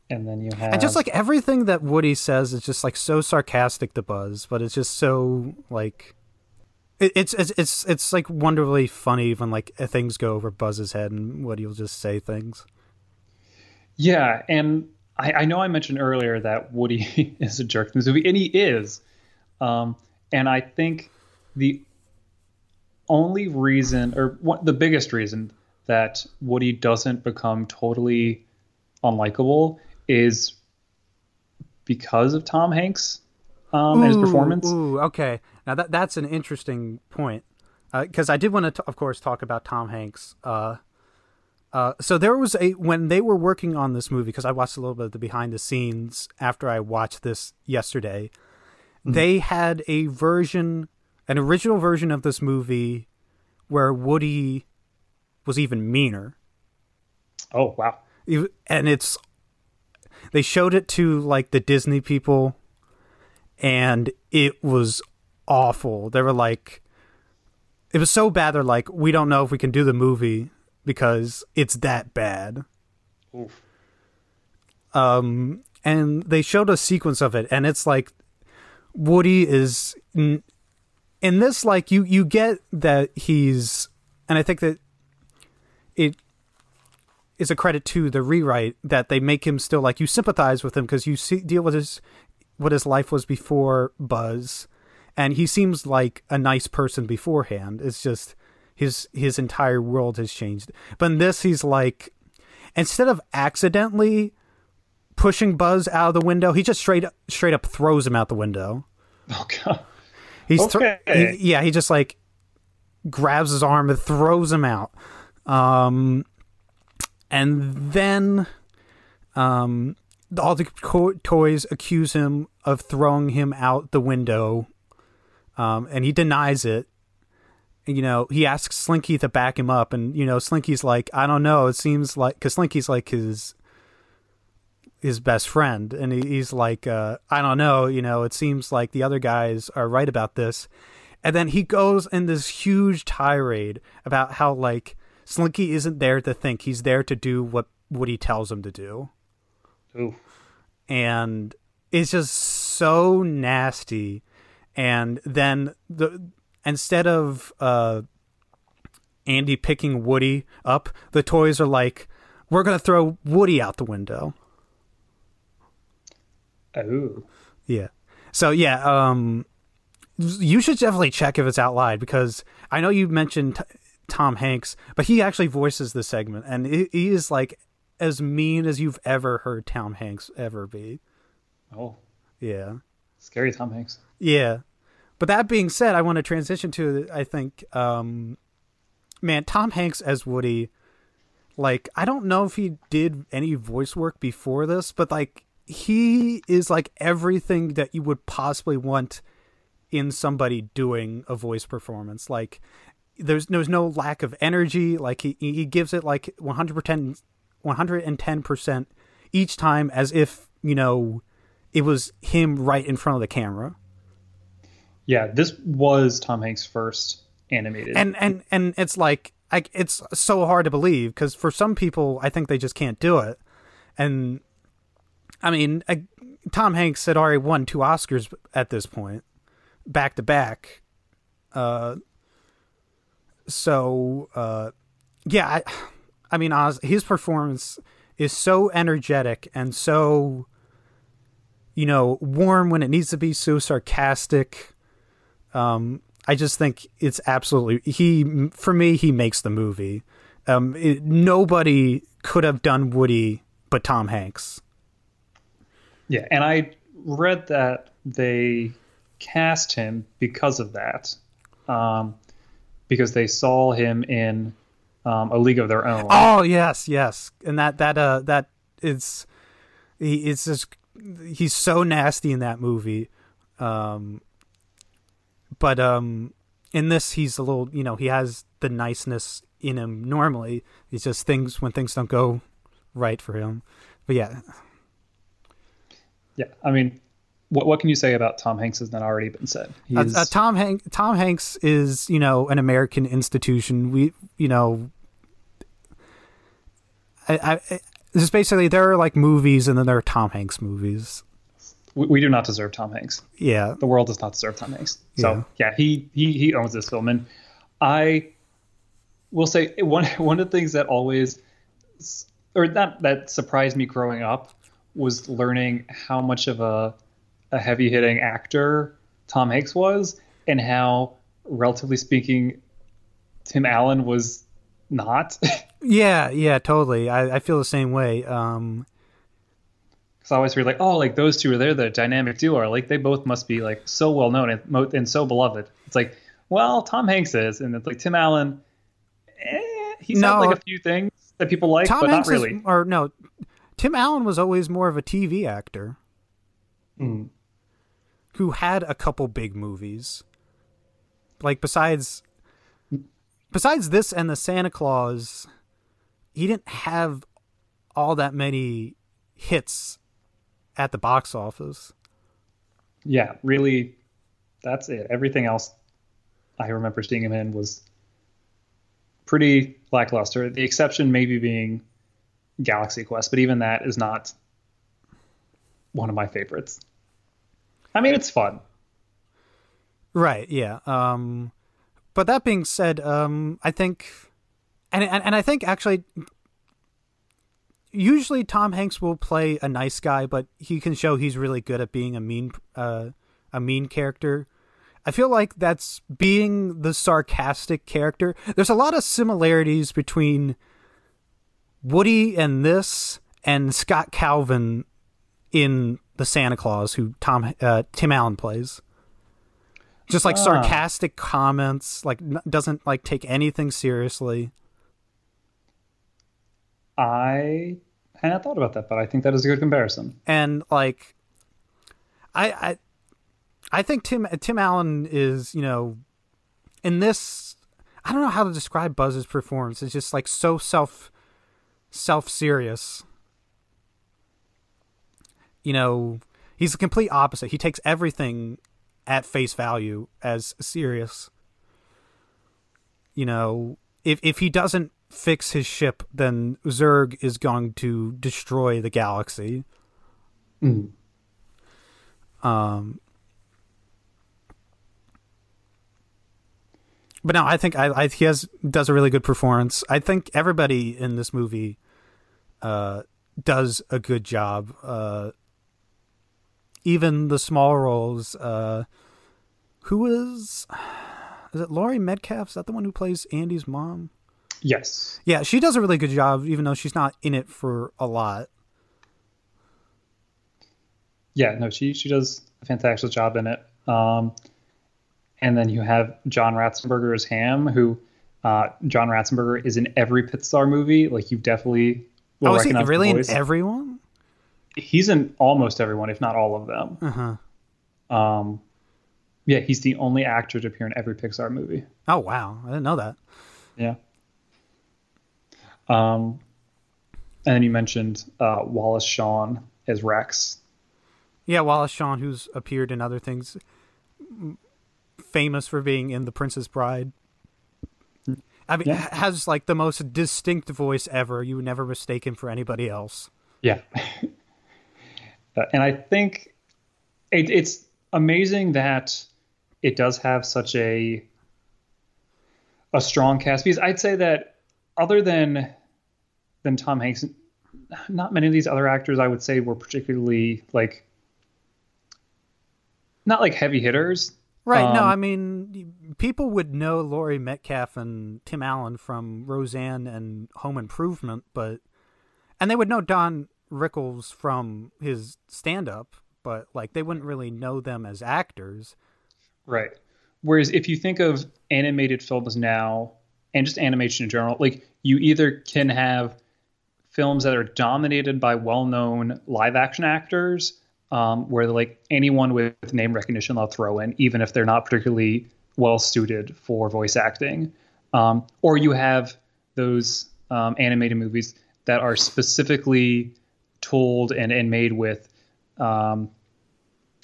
And then you have And just like everything that Woody says is just like so sarcastic to Buzz, but it's just so like it's it's it's it's like wonderfully funny when like things go over Buzz's head and Woody will just say things. Yeah, and I, I know I mentioned earlier that Woody [laughs] is a jerk in this movie, and he is. Um, and I think the only reason, or what, the biggest reason, that Woody doesn't become totally unlikable is because of Tom Hanks um, and his performance. Ooh, okay. Now that that's an interesting point because I did want to, of course, talk about Tom Hanks. Uh, uh, so there was a when they were working on this movie because I watched a little bit of the behind the scenes after I watched this yesterday. They had a version, an original version of this movie, where Woody was even meaner Oh wow! And it's they showed it to like the Disney people and it was awful. They were like it was so bad they're like we don't know if we can do the movie because it's that bad. Oof. Um and they showed a sequence of it and it's like Woody is in, in this like you you get that he's and I think that it is a credit to the rewrite that they make him still like you sympathize with him because you see deal with his what his life was before Buzz, and he seems like a nice person beforehand. It's just his his entire world has changed. But in this, he's like instead of accidentally pushing Buzz out of the window, he just straight up, straight up throws him out the window. Oh god! He's Okay. he- yeah, he just like grabs his arm and throws him out. Um, and then um, all the co- toys accuse him of throwing him out the window, um, and he denies it. You know, he asks Slinky to back him up, and you know, Slinky's like, "I don't know. It seems like because Slinky's like his his best friend, and he, he's like, uh, I don't know. You know, it seems like the other guys are right about this." And then he goes in this huge tirade about how like Slinky isn't there to think; he's there to do what what he tells him to do Oof. and it's just so nasty and then the instead of uh Andy picking Woody up the toys are like we're going to throw Woody out the window Oh. yeah so yeah um you should definitely check if it's out loud because I know you mentioned t- Tom Hanks but he actually voices the segment and he is like as mean as you've ever heard Tom Hanks ever be Oh. yeah Scary Tom Hanks. Yeah. But that being said, I want to transition to I think um man, Tom Hanks as Woody like I don't know if he did any voice work before this, but like he is like everything that you would possibly want in somebody doing a voice performance. Like there's there's no lack of energy, like he he gives it like 100% 110% each time as if, you know, it was him right in front of the camera. Yeah, this was Tom Hanks' first animated. and and and it's like I, it's so hard to believe because for some people I think they just can't do it, and I mean I, Tom Hanks had already won two Oscars at this point, back to back. Uh, so uh, yeah, I, I mean Oz, his performance is so energetic and so you know warm when it needs to be, so sarcastic. Um, I just think it's absolutely he for me he makes the movie. Um, it, nobody could have done Woody but Tom Hanks. yeah, and I read that they cast him because of that, um, because they saw him in um, A League of Their Own. Oh yes, yes, and that that uh that is He it's just he's so nasty in that movie. Um, but um, in this, he's a little, you know, he has the niceness in him normally. It's just things when things don't go right for him. But yeah, Yeah, I mean, what what can you say about Tom Hanks has not already been said? uh, uh, Tom Hank Tom Hanks is you know an American institution. We you know, I, I I- just basically there are like movies and then there are Tom Hanks movies. we, we do not deserve Tom Hanks. Yeah, The world does not deserve Tom Hanks. So Yeah. yeah, he he he owns this film, and I will say one [laughs] one of the things that always or that that surprised me growing up was learning how much of a a heavy hitting actor Tom Hanks was, and how relatively speaking, Tim Allen was not. [laughs] yeah, yeah, totally. I, I feel the same way. Um, Because I always feel like, oh, like those two are there, the dynamic duo. Are like they both must be like so well known and, mo- and so beloved. It's like, well, Tom Hanks is, and it's like Tim Allen. Eh, he's No. had like a few things that people like, Tom but Hanks not really. is, or no, Tim Allen was always more of a TV actor Mm. who had a couple big movies. Like besides, besides this and the Santa Claus, he didn't have all that many hits at the box office. Yeah, really, that's it. Everything else I remember seeing him in was pretty lackluster. The exception maybe being Galaxy Quest, but even that is not one of my favorites. I mean, it's fun. Right. Yeah. Um, but that being said, um, I think, and, and and I think actually, usually Tom Hanks will play a nice guy, but he can show he's really good at being a mean, uh, a mean character. I feel like that's being the sarcastic character. There's a lot of similarities between Woody and this and Scott Calvin in the Santa Claus, who Tom uh, Tim Allen plays just like Ah. sarcastic comments like n- doesn't like take anything seriously I hadn't thought about that, but I think that is a good comparison. and like i i i think tim tim allen is you know in this i don't know how to describe buzz's performance. It's just like so self self serious you know he's the complete opposite. He takes everything at face value as serious. You know if if he doesn't fix his ship then zurg is going to destroy the galaxy um but no i think I, I he has does a really good performance i think everybody in this movie uh does a good job uh even the small roles uh who is is it Laurie Metcalf? Is that the one who plays Andy's mom? Yes. Yeah, she does a really good job, even though she's not in it for a lot. Yeah, no, she she does a fantastic job in it. Um, and then you have John Ratzenberger as Ham, who uh, John Ratzenberger is in every Pixar movie. Like you definitely will Oh, is he really in everyone? He's in almost everyone, if not all of them. Uh huh. Um, yeah, he's the only actor to appear in every Pixar movie. Oh wow, I didn't know that. Yeah. Um, and then you mentioned uh, Wallace Shawn as Rex. Yeah, Wallace Shawn, who's appeared in other things, famous for being in The Princess Bride. I mean, Yeah. has like the most distinct voice ever. You would never mistake him for anybody else. Yeah. [laughs] Uh, and I think it, it's amazing that it does have such a a strong cast because I'd say that other than than Tom Hanks, not many of these other actors I would say were particularly like not like heavy hitters. Right. no, Um, I mean, people would know Laurie Metcalf and Tim Allen from Roseanne and Home Improvement, but and they would know Don Rickles from his stand-up, but like they wouldn't really know them as actors. Right. Whereas if you think of animated films now and just animation in general, like you either can have films that are dominated by well-known live-action actors, um, where like anyone with name recognition they'll throw in, even if they're not particularly well suited for voice acting. Um, or you have those um, animated movies that are specifically told and, and made with um,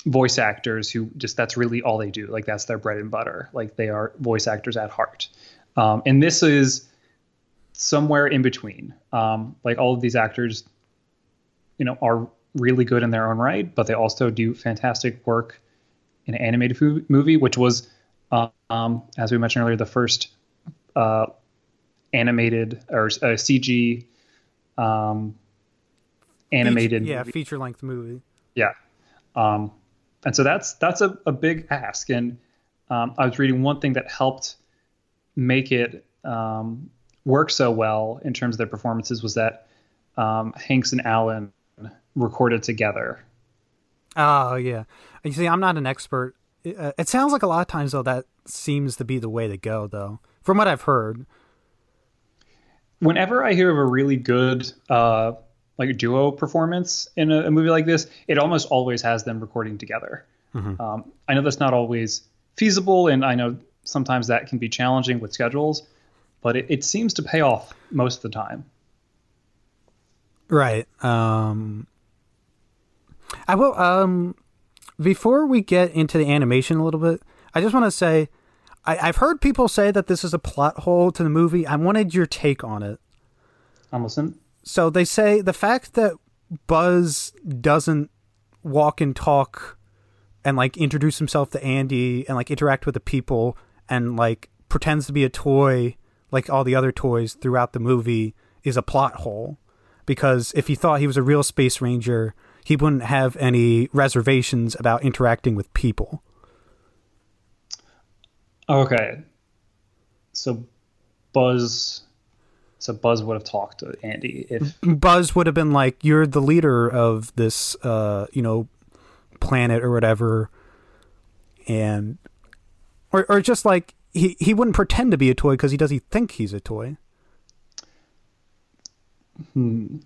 voice actors who just that's really all they do. Like that's their bread and butter. Like they are voice actors at heart. Um, and this is somewhere in between. Um, like all of these actors, you know, are really good in their own right, but they also do fantastic work in an animated movie, which was, um, as we mentioned earlier, the first uh, animated or uh, CG um, animated yeah feature length movie. Yeah. Um, and so that's that's a, a big ask. And um, I was reading one thing that helped make it um, work so well in terms of their performances was that um, Hanks and Allen recorded together. Oh yeah. You see, I'm not an expert. It, uh, it sounds like a lot of times though that seems to be the way to go though, from what I've heard. Whenever I hear of a really good uh, like duo performance in a, a, movie like this, it almost always has them recording together. Mm-hmm. Um, I know that's not always feasible, and I know sometimes that can be challenging with schedules, but it, it seems to pay off most of the time. Right. Um, I will. Um, before we get into the animation a little bit, I just want to say I, I've heard people say that this is a plot hole to the movie. I wanted your take on it. I'm listening. So they say the fact that Buzz doesn't walk and talk and like introduce himself to Andy and like interact with the people and like pretends to be a toy like all the other toys throughout the movie is a plot hole. Because if he thought he was a real space ranger he wouldn't have any reservations about interacting with people. Okay. So buzz so Buzz would have talked to Andy if [clears throat] Buzz would have been like, "You're the leader of this, uh, you know, planet or whatever," and or or just like he he wouldn't pretend to be a toy because he doesn't think he's a toy. Hmm.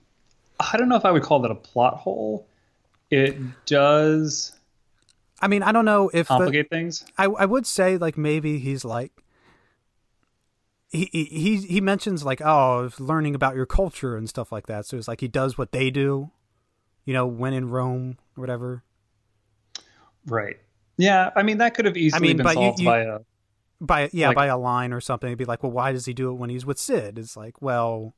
I don't know if I would call that a plot hole. It does. I mean, I don't know if complicate the, things. I I would say like maybe he's like he he he mentions like oh learning about your culture and stuff like that so it's like he does what they do you know when in rome or whatever right yeah i mean that could have easily I mean, been solved you, you, by a by yeah like, by a line or something. It'd be like well why does he do it when he's with sid? It's like well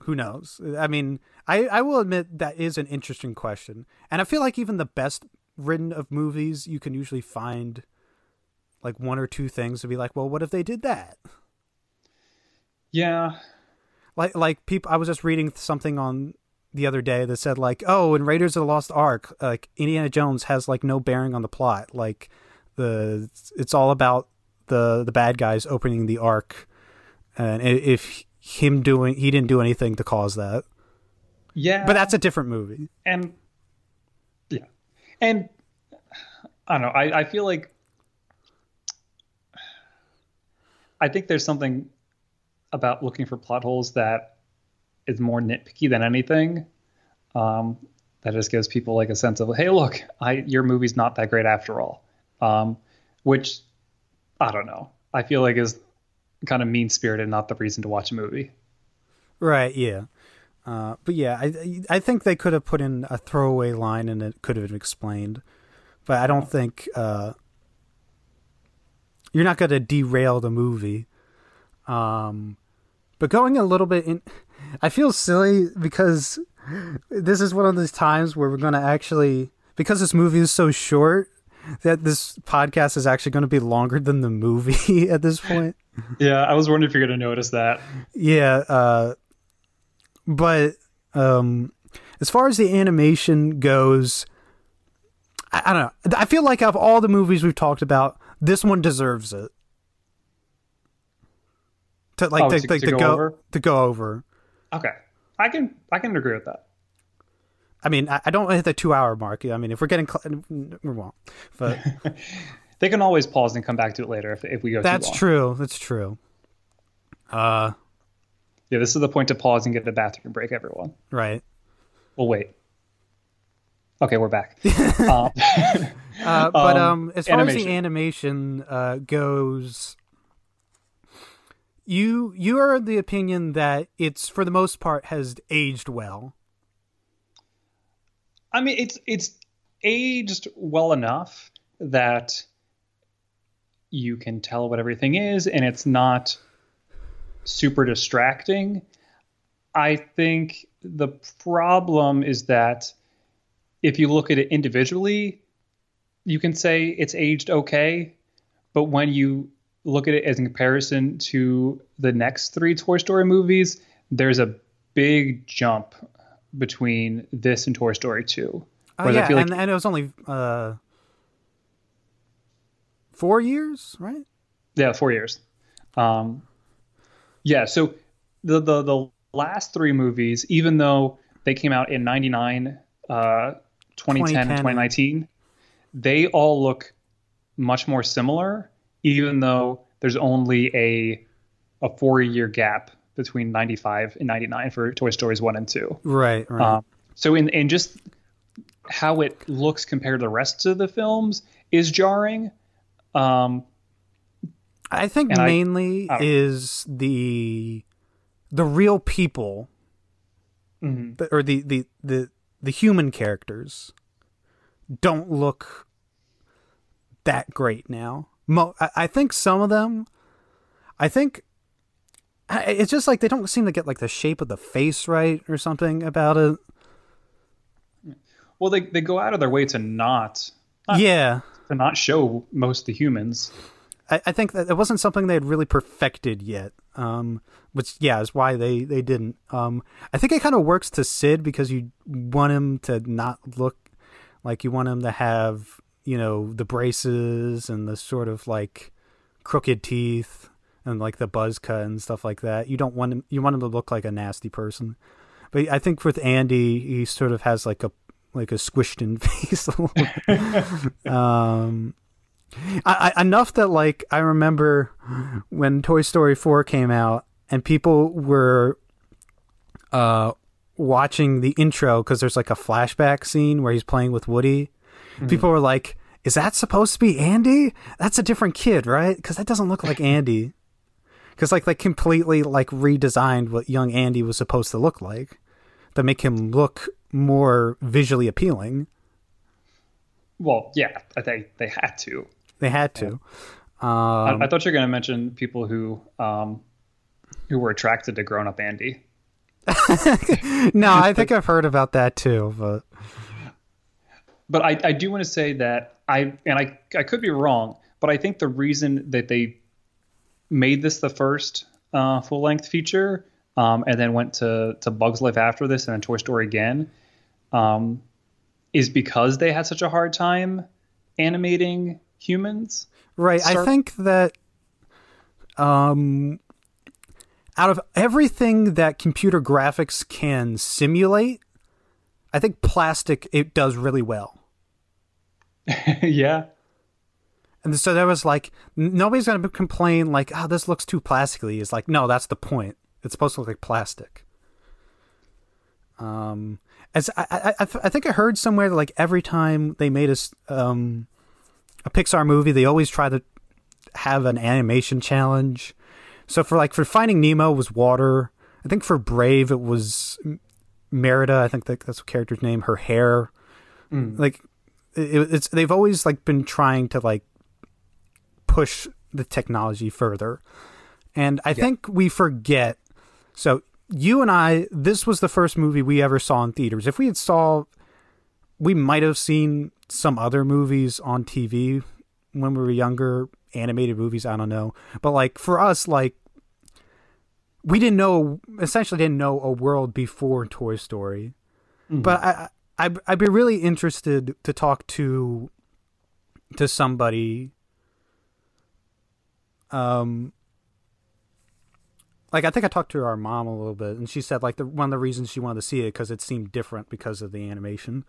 who knows? I mean i i will admit that is an interesting question. And i feel like even the best written of movies you can usually find like one or two things to be like well what if they did that? Yeah. Like like people I was just reading something on the other day that said like, "Oh, in Raiders of the Lost Ark, like Indiana Jones has like no bearing on the plot. Like the it's all about the the bad guys opening the ark and if him doing he didn't do anything to cause that." Yeah. But that's a different movie. And yeah. And I don't know. I, I feel like I think there's something about looking for plot holes that is more nitpicky than anything. Um, that just gives people like a sense of, hey, look, I your movie's not that great after all. Um, which I don't know. I feel like is kind of mean spirited, not the reason to watch a movie. Right. Yeah. Uh, but yeah, I I think they could have put in a throwaway line and it could have been explained, but I don't think uh, you're not going to derail the movie. Um, but going a little bit in, I feel silly because this is one of those times where we're going to actually, because this movie is so short, that this podcast is actually going to be longer than the movie [laughs] at this point. Yeah, I was wondering if you're going to notice that. Yeah, uh, but um, as far as the animation goes, I, I don't know. I feel like of all the movies we've talked about, this one deserves it to like oh, to, to, to, to, go, go over? to go over. Okay, I can I can agree with that. I mean, I, I don't want to hit the two hour mark. I mean, if we're getting, cl- we won't. But [laughs] they can always pause and come back to it later if if we go. That's true. That's true. Uh, Yeah, this is the point to pause and get a bathroom break, everyone. Right. We'll wait. Okay, we're back. [laughs] um, Uh, but [laughs] Um, um, as far as the animation uh, goes, you you are the opinion that it's for the most part has aged well. I mean, it's it's aged well enough that you can tell what everything is, and it's not super distracting. I think the problem is that if you look at it individually, you can say it's aged okay, but when you look at it as in comparison to the next three Toy Story movies, there's a big jump between this and Toy Story 2. Oh yeah, like- and, and it was only uh, four years, right? Yeah, four years. Um, yeah, so the, the the last three movies, even though they came out in '99, uh, 2010, 2010. and 2019, they all look much more similar, even though there's only a a four year gap between 95 and 99 for Toy Stories one and two. Right, right. Um, so in in just how it looks compared to the rest of the films is jarring. Um, I think and I- mainly I is the the real people, mhm. the- or the, the the the human characters, don't look that great now. Mo- I, I think some of them, I think. It's just like they don't seem to get like the shape of the face right or something about it. Well, they, they go out of their way to not Huh. Yeah, to not show most of the humans. I, I think that it wasn't something they had really perfected yet. Um, which yeah is why they they didn't. Um, I think it kind of works to Sid because you want him to not look like you want him to have you know the braces and the sort of like crooked teeth and like the buzz cut and stuff like that. You don't want him. You want him to look like a nasty person. But I think with Andy, he sort of has like a like a squished in [laughs] face. a little bit. [laughs] um, I, I, enough that like I remember when Toy Story four came out and people were uh watching the intro because there's like a flashback scene where he's playing with Woody. People were like, "Is that supposed to be Andy? That's a different kid, right? Because that doesn't look like Andy." Because like they completely like redesigned what young Andy was supposed to look like to make him look more visually appealing. Well, yeah, I think they had to. They had to. I, Um, I thought you were going to mention people who um, who were attracted to grown up Andy. [laughs] no, I think I've heard about that too, but But I, I do want to say that I and I I could be wrong, but I think the reason that they made this the first uh, full length feature um, and then went to to Bugs Life after this and then Toy Story again um, is because they had such a hard time animating humans. right. I think that um, out of everything that computer graphics can simulate, I think plastic it does really well. [laughs] yeah. And so there was like nobody's gonna complain like, "Oh, this looks too plastically." It's like, no, that's the point. It's supposed to look like plastic. Um, as I, I, I, I think I heard somewhere that like every time they made a um a Pixar movie, they always try to have an animation challenge. So for like for Finding Nemo was water. I think for Brave it was Merida. I think that, that's the character's name. Her hair, like it, it's they've always like been trying to like push the technology further. And I think we forget. So you and I, this was the first movie we ever saw in theaters. If we had saw, we might have seen some other movies on TV when we were younger, animated movies. I don't know, but like for us, like we didn't know, essentially didn't know a world before Toy Story. Mm-hmm. But I, I, I'd, I'd be really interested to talk to to somebody um like I think I talked to our mom a little bit, and she said like the one of the reasons she wanted to see it because it seemed different because of the animation.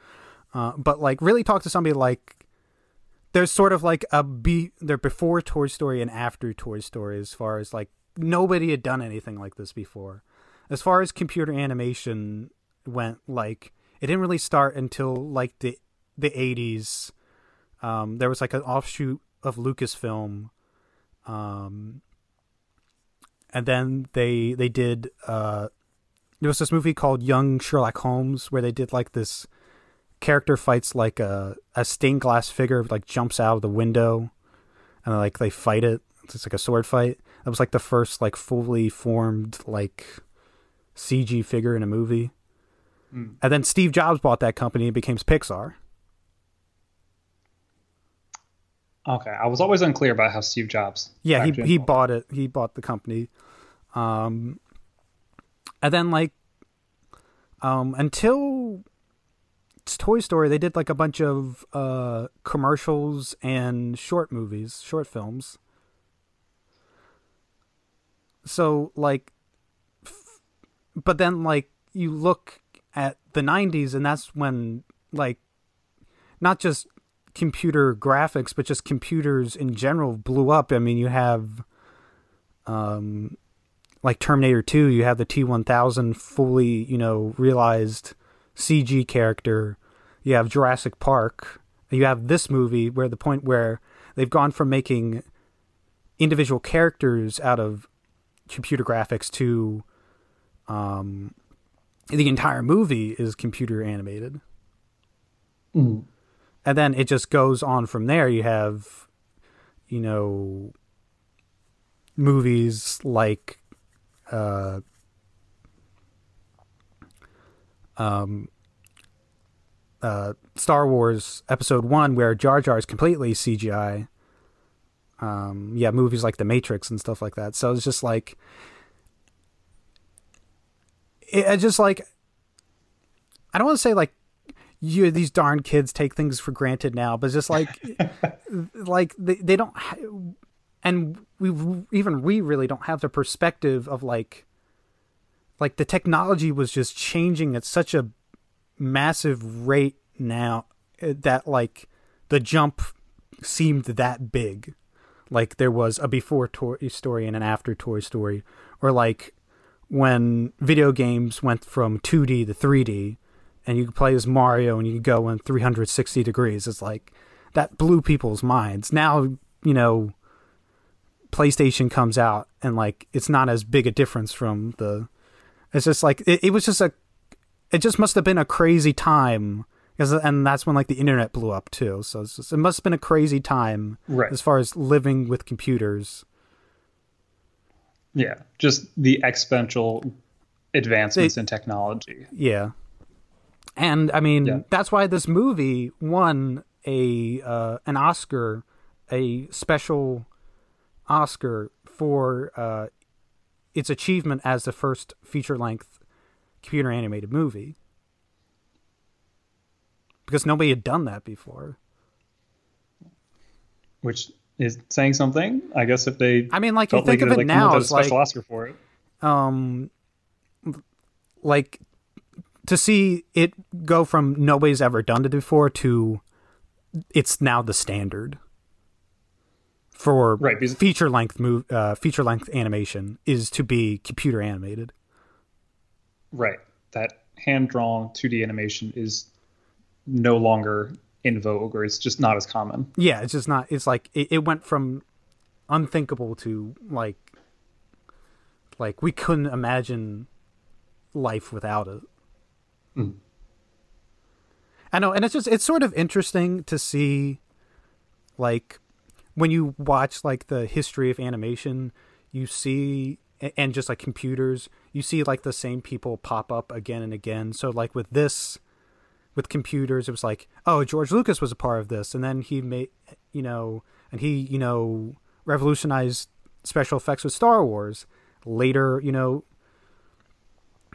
Uh, but like really talk to somebody like there's sort of like a be there before Toy Story and after Toy Story as far as like nobody had done anything like this before, as far as computer animation went, like it didn't really start until like the the eighties. Um, there was like an offshoot of Lucasfilm, um, and then they they did. Uh, there was this movie called Young Sherlock Holmes where they did like this character fights like a a stained glass figure like jumps out of the window, and like they fight it. It's like a sword fight. That was like the first like fully formed like CG figure in a movie. Mm. And then Steve Jobs bought that company and became Pixar. Okay, I was always unclear about how Steve Jobs. Yeah, he he bought it. He bought the company. Um and then like um until it's Toy Story, they did like a bunch of uh commercials and short movies, short films. So like f- but then like you look at the 90s and that's when like not just computer graphics but just computers in general blew up. I mean you have um like terminator 2 you have the t1000 fully you know realized cg character. You have jurassic park. You have this movie where the point where they've gone from making individual characters out of computer graphics to um the entire movie is computer animated. Mm. and then it just goes on from there. You have you know movies like uh um uh Star Wars episode 1 where Jar Jar is completely CGI um yeah movies like The Matrix and stuff like that. So it's just like it, it just like I don't want to say like you these darn kids take things for granted now, but just like [laughs] like they, they don't ha- and we even we really don't have the perspective of like like the technology was just changing at such a massive rate now eh, that like the jump seemed that big. Like there was a before toy story and an after toy story or like when video games went from 2D to 3D and you could play as Mario and you could go in 360 degrees. It's like that blew people's minds. Now, you know, PlayStation comes out and like it's not as big a difference from the. It's just like it, it was just a. It just must have been a crazy time because and that's when like the internet blew up too. So it's just, it must have been a crazy time Right. as far as living with computers. Yeah, just the exponential advancements in technology. Yeah. And I mean, Yeah. that's why this movie won a uh, an Oscar, a special Oscar for uh, its achievement as the first feature length computer animated movie. Because nobody had done that before. which is saying something. I guess if they I mean, like you think of it like, come now, a it's special like Oscar for it. um like to see it go from nobody's ever done it before to it's now the standard for Right, feature length move uh, feature length animation is to be computer animated Right, that hand drawn 2D animation is no longer in vogue, or it's just not as common. yeah it's just not it's like it, it went from unthinkable to like like we couldn't imagine life without it Mm. I know, and it's just it's sort of interesting to see like when you watch like the history of animation, you see and just like computers, you see like the same people pop up again and again. So like with this with computers, it was like, oh, George Lucas was a part of this and then he made you know, and he, you know, revolutionized special effects with Star Wars. Later, you know,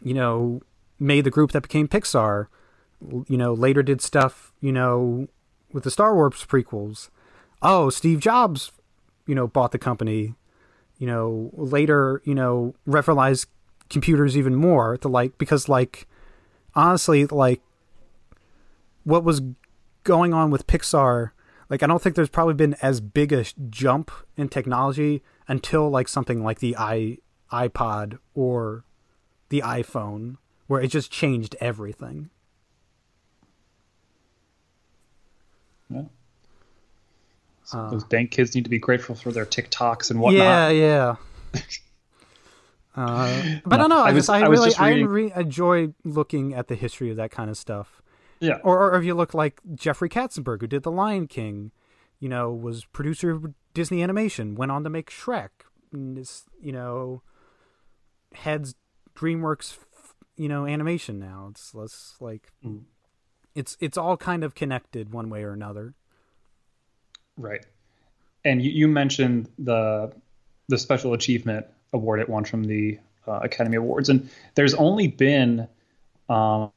you know, made the group that became Pixar. You know, later did stuff, you know, with the Star Wars prequels. Oh, Steve Jobs, you know, bought the company. You know, later, you know, revolutionized computers even more to like because like honestly, like what was going on with Pixar, like I don't think there's probably been as big a jump in technology until like something like the i iPod or the iPhone, where it just changed everything. Yeah. So those dang kids need to be grateful for their TikToks and whatnot. Yeah, yeah. [laughs] Uh, but I don't know. I, I was- just I, I really I re- enjoy looking at the history of that kind of stuff. Yeah. Or, or if you look like Jeffrey Katzenberg, who did The Lion King, you know, was producer of Disney Animation, went on to make Shrek, and is, you know, heads DreamWorks, you know, animation now. It's less like Mm. it's it's all kind of connected one way or another. Right. And you, you mentioned the the special achievement award it won from the uh, Academy Awards, and there's only been um,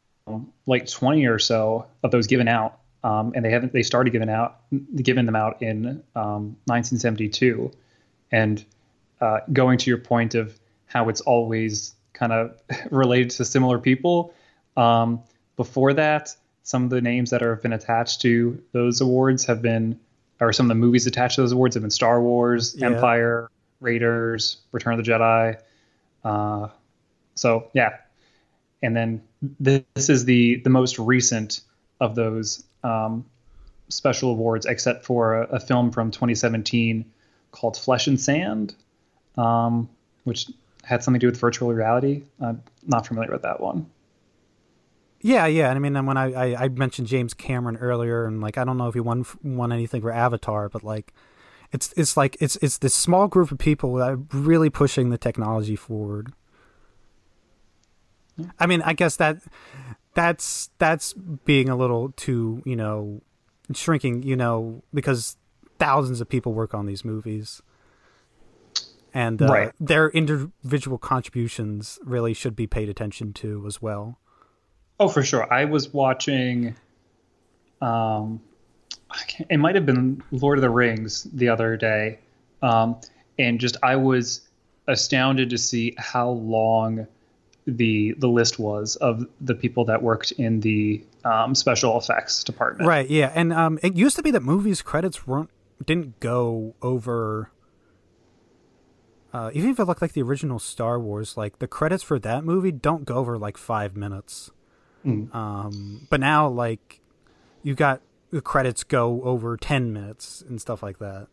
like 20 or so of those given out, um, and they haven't they started giving out giving them out in um, 1972, and uh, going to your point of how it's always kind of [laughs] related to similar people. Um, before that, some of the names that have been attached to those awards have been, or some of the movies attached to those awards have been Star Wars, Yeah. Empire, Raiders, Return of the Jedi. Uh, so yeah, and then this is the the most recent of those um, special awards, except for a, a film from 2017 called Flesh and Sand, um, which had something to do with virtual reality. I'm not familiar with that one. Yeah, yeah. and I mean, when I, I I mentioned James Cameron earlier, and like I don't know if he won won anything for Avatar, but like it's it's like it's it's this small group of people that are really pushing the technology forward. I mean, I guess that that's that's being a little too you know shrinking, you know, because thousands of people work on these movies. And uh, Right. their individual contributions really should be paid attention to as well. Oh, for sure. I was watching. Um, it might have been Lord of the Rings the other day, um, and just I was astounded to see how long the the list was of the people that worked in the um, special effects department. Right, yeah. And um it used to be that movies credits weren't didn't go over uh even if it looked like the original Star Wars, like the credits for that movie don't go over like five minutes. Mm. Um but now like you got the credits go over ten minutes and stuff like that.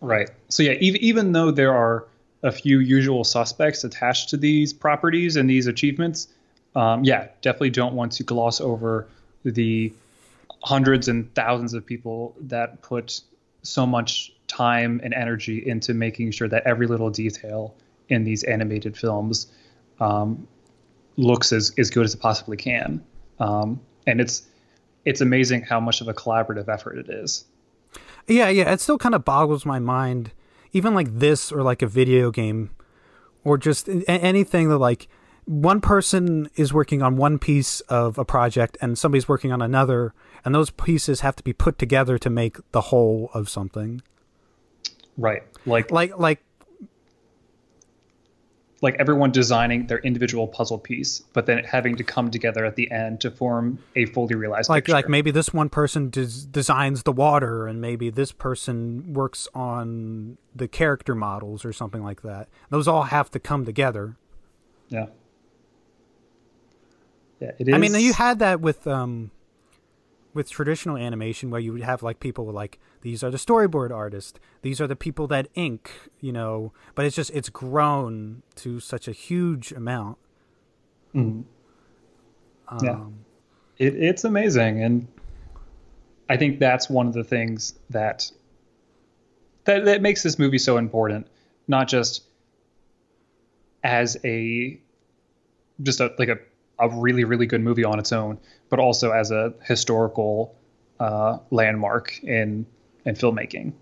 Right. So yeah, even even though there are a few usual suspects attached to these properties and these achievements, um, yeah, definitely don't want to gloss over the hundreds and thousands of people that put so much time and energy into making sure that every little detail in these animated films um, looks as, as good as it possibly can. Um, and it's it's amazing how much of a collaborative effort it is. Yeah, yeah, it still kind of boggles my mind, even like this or like a video game, or just anything that like one person is working on one piece of a project and somebody's working on another, and those pieces have to be put together to make the whole of something. Right. Like Like, like, like everyone designing their individual puzzle piece, but then having to come together at the end to form a fully realized like, picture. like maybe this one person des- designs the water, and maybe this person works on the character models or something like that. Those all have to come together. yeah. Yeah, it is. I mean, you had that with um, with traditional animation where you would have like people like these are the storyboard artists, these are the people that ink, you know. But it's just it's grown to such a huge amount. Mhm. Um, Yeah. it, it's amazing, and I think that's one of the things that that that makes this movie so important. Not just as a just a like a a really really good movie on its own, but also as a historical uh, landmark in in filmmaking.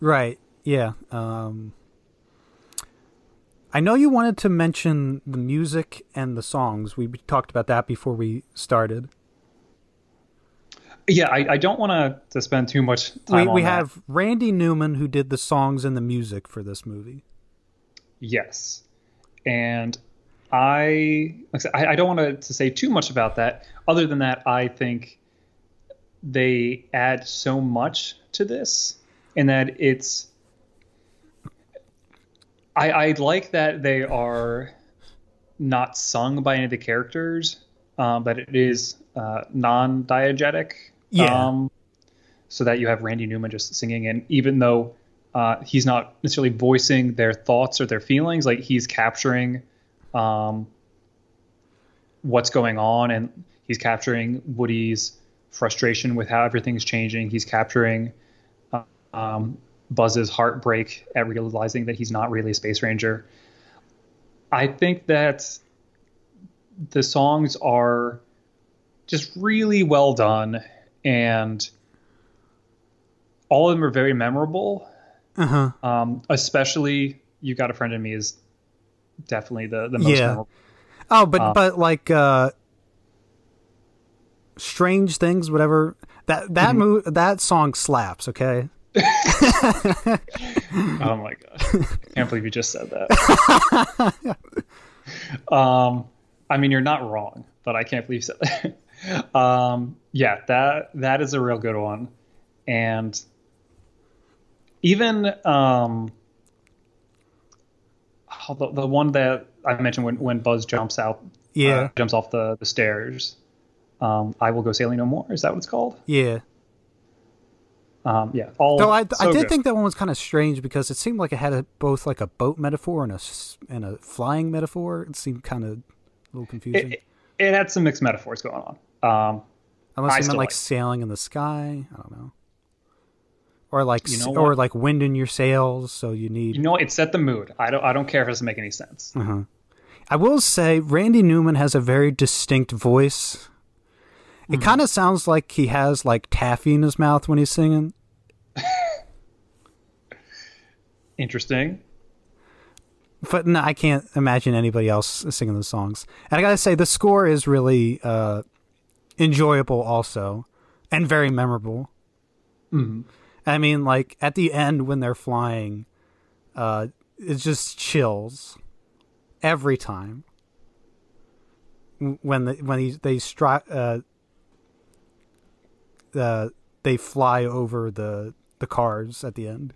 Right. Yeah. Um, I know you wanted to mention the music and the songs. We talked about that before we started. Yeah, I, I don't want to to spend too much We time on we that. have Randy Newman who did the songs and the music for this movie. Yes. And I, like I, said, I I don't want to, to say too much about that. Other than that, I think they add so much to this, and that it's. I I like that they are not sung by any of the characters, um, but it is uh, non-diegetic. Yeah. Um, so that you have Randy Newman just singing, and even though uh, he's not necessarily voicing their thoughts or their feelings, like he's capturing um, what's going on, and he's capturing Woody's frustration with how everything's changing. He's capturing um, Buzz's heartbreak at realizing that he's not really a space ranger. I think that the songs are just really well done and all of them are very memorable. Uh-huh. Um, especially "You Got a Friend in Me" is definitely the the most Yeah. memorable. Oh, but Uh, but like uh strange things whatever that that mo- that song slaps, okay? [laughs] Oh my gosh, I can't believe you just said that. [laughs] um, I mean, you're not wrong, but I can't believe you said that. [laughs] um, yeah, that that is a real good one, and even um, oh, the, the one that I mentioned when when Buzz jumps out, Yeah. uh, jumps off the the stairs. Um, I will go sailing no more. Is that what it's called? Yeah. Um, yeah, all. Though I, I did good. think that one was kind of strange because it seemed like it had a, both like a boat metaphor and a and a flying metaphor. It seemed kind of a little confusing. it, it, it had some mixed metaphors going on. Um, Unless I you meant like like sailing in the sky. I don't know. Or like You know or like wind in your sails, so you need. you know, it set the mood. I don't. I don't care if it doesn't make any sense. I will say Randy Newman has a very distinct voice. It Hmm. kind of sounds like he has like taffy in his mouth when he's singing. Interesting. but no, I can't imagine anybody else singing the songs. And I gotta say, the score is really uh, enjoyable, also, and very memorable. Mhm. I mean, like at the end when they're flying, uh, it just chills every time. When the when he, they stri- uh, uh, they fly over the the cars at the end.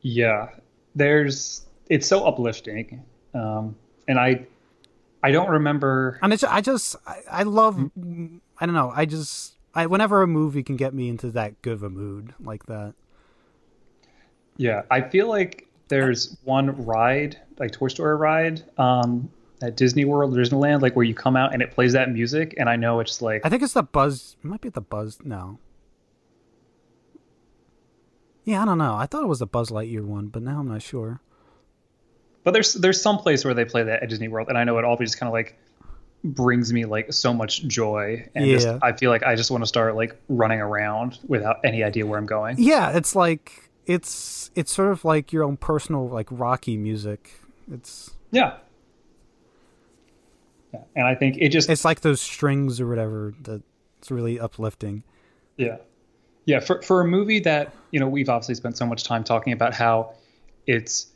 Yeah, there's. It's so uplifting, um, and I, I don't remember. And it's, I just, I, I love, Hmm. I don't know, I just, I whenever a movie can get me into that good of a mood like that. Yeah, I feel like there's one ride, like Toy Story ride, um, at Disney World, Disneyland, like where you come out and it plays that music, and I know it's like I think it's the Buzz, it might be the Buzz, no. Yeah, I don't know. I thought it was the Buzz Lightyear one, but now I'm not sure. But there's there's some place where they play that at Disney World, and I know it always just kind of like brings me like so much joy, and just I feel like I just want to start like running around without any idea where I'm going. Yeah, it's like, it's, it's sort of like your own personal, like, Rocky music. It's, Yeah. Yeah, and I think it just it's like those strings or whatever that it's really uplifting. Yeah. Yeah, for for a movie that, you know, we've obviously spent so much time talking about how it's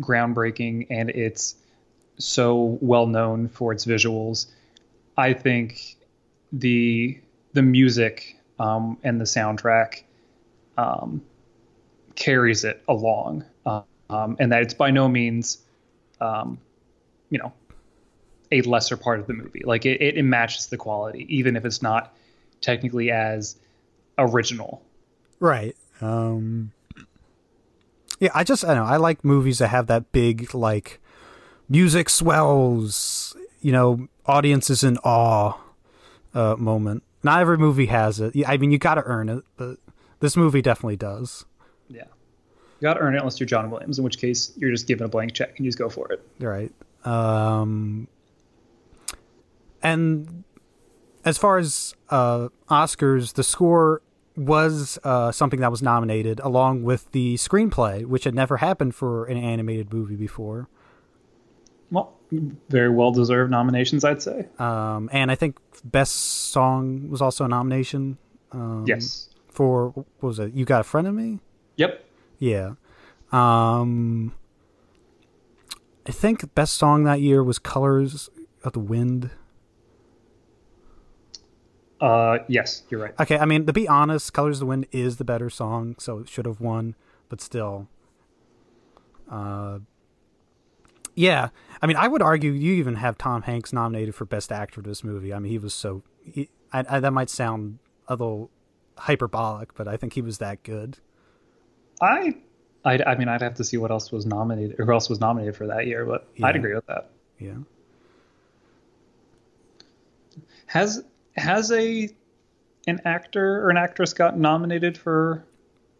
groundbreaking and it's so well known for its visuals. I think the the music um, and the soundtrack um, carries it along, um, and that it's by no means, um, you know, a lesser part of the movie. Like it, it matches the quality, even if it's not technically as original. Right. Um Yeah, I just I know, I like movies that have that big like music swells, you know, audiences in awe uh moment. Not every movie has it. I mean, you got to earn it, but this movie definitely does. Yeah. You got to earn it unless you're John Williams, in which case you're just given a blank check and you just go for it. Right. Um and as far as uh Oscars, the score was uh something that was nominated along with the screenplay, which had never happened for an animated movie before. Very well deserved nominations, I'd say. Um and I think best song was also a nomination um yes. for what was it? You Got a Friend of Me? Yep. Yeah. Um I think best song that year was Colors of the Wind. Uh, yes, you're right. Okay, I mean to be honest, "Colors of the Wind" is the better song, so it should have won. But still, uh, Yeah, I mean, I would argue you even have Tom Hanks nominated for Best Actor for this movie. I mean, he was so. He, I, I, that might sound a little hyperbolic, but I think he was that good. I, I, I mean, I'd have to see what else was nominated, or who else was nominated for that year, but I'd agree with that. Yeah. Has has a an actor or an actress got nominated for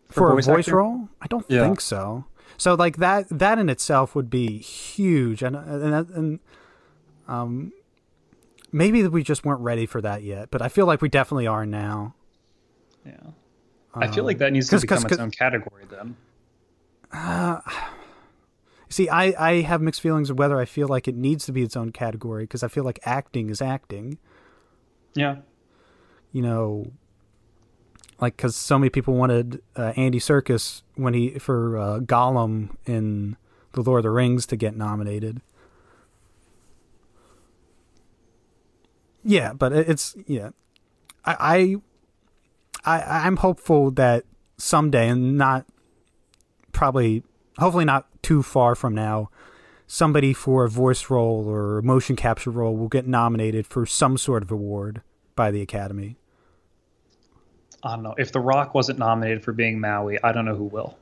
For, voice a voice actor? role, I don't Yeah. think so. So like that that in itself would be huge, and and and um, maybe we just weren't ready for that yet. But I feel like we definitely are now. Yeah. I feel like that needs to Um, 'cause- become 'cause- its own category then. [sighs] See, I, I have mixed feelings of whether I feel like it needs to be its own category because I feel like acting is acting. Yeah. You know, like because so many people wanted uh, Andy Serkis when he for uh, Gollum in the Lord of the Rings to get nominated. Yeah, but it's yeah, I I I I'm hopeful that someday and not probably hopefully not too far from now somebody for a voice role or motion capture role will get nominated for some sort of award by the academy I don't know. If The Rock wasn't nominated for being Maui, I don't know who will.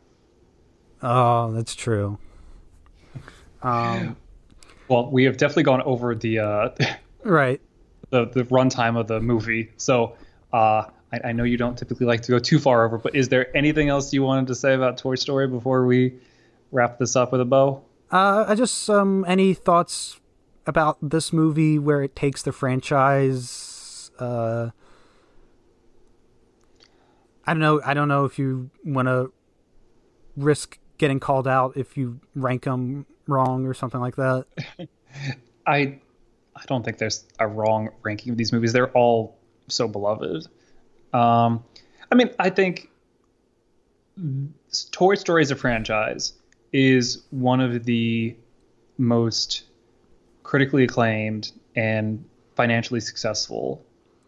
oh that's true um Well, we have definitely gone over the uh, right the the runtime of the movie, so uh, I, I know you don't typically like to go too far over. But is there anything else you wanted to say about Toy Story before we wrap this up with a bow? uh i just um any thoughts about this movie where it takes the franchise uh i don't know i don't know if you want to risk getting called out if you rank them wrong or something like that [laughs] I I don't think there's a wrong ranking of these movies. They're all so beloved. Um, I mean, I think Toy Story as a franchise is one of the most critically acclaimed and financially successful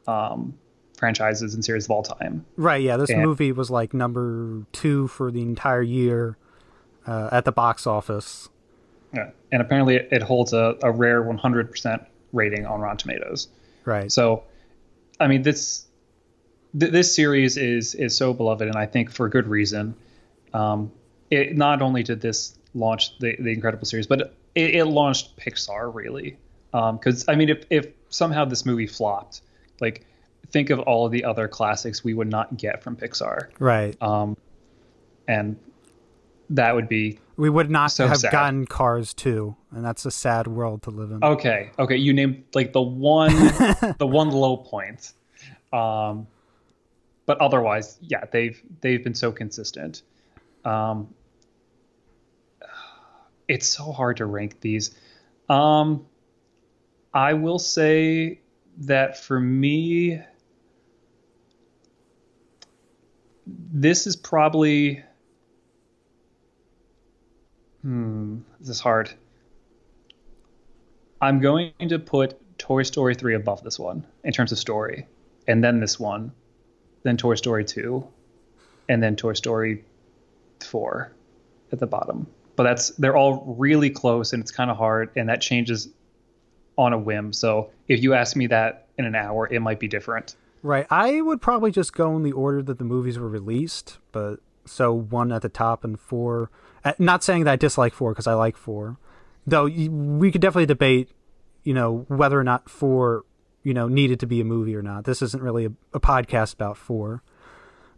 um, franchises and series of all time. Right, yeah. This And- movie was like number two for the entire year uh, at the box office. Yeah. And apparently, it, it holds a, a rare 100% rating on Rotten Tomatoes. Right. So, I mean, this th- this series is is so beloved, and I think for good reason. Um, it not only did this launch the the Incredible series, but it, it launched Pixar really. Because I mean, if if somehow this movie flopped, like think of all of the other classics we would not get from Pixar, right. um, and that would be we would not so have sad. gotten Cars 2, and that's a sad world to live in. Okay, okay. You named like the one [laughs] the one low point. Um but otherwise, yeah, they've they've been so consistent. Um it's so hard to rank these. Um I will say that for me this is probably hmm, this is hard. I'm going to put Toy Story 3 above this one in terms of story, and then this one, then Toy Story 2, and then Toy Story 4 at the bottom. But that's they're all really close and it's kind of hard and that changes on a whim. So if you ask me that in an hour, it might be different. Right. I would probably just go in the order that the movies were released, but so one at the top and four. uh, Not saying that I dislike four because I like four, though. We could definitely debate, you know, whether or not four, you know, needed to be a movie or not. This isn't really a, a podcast about four.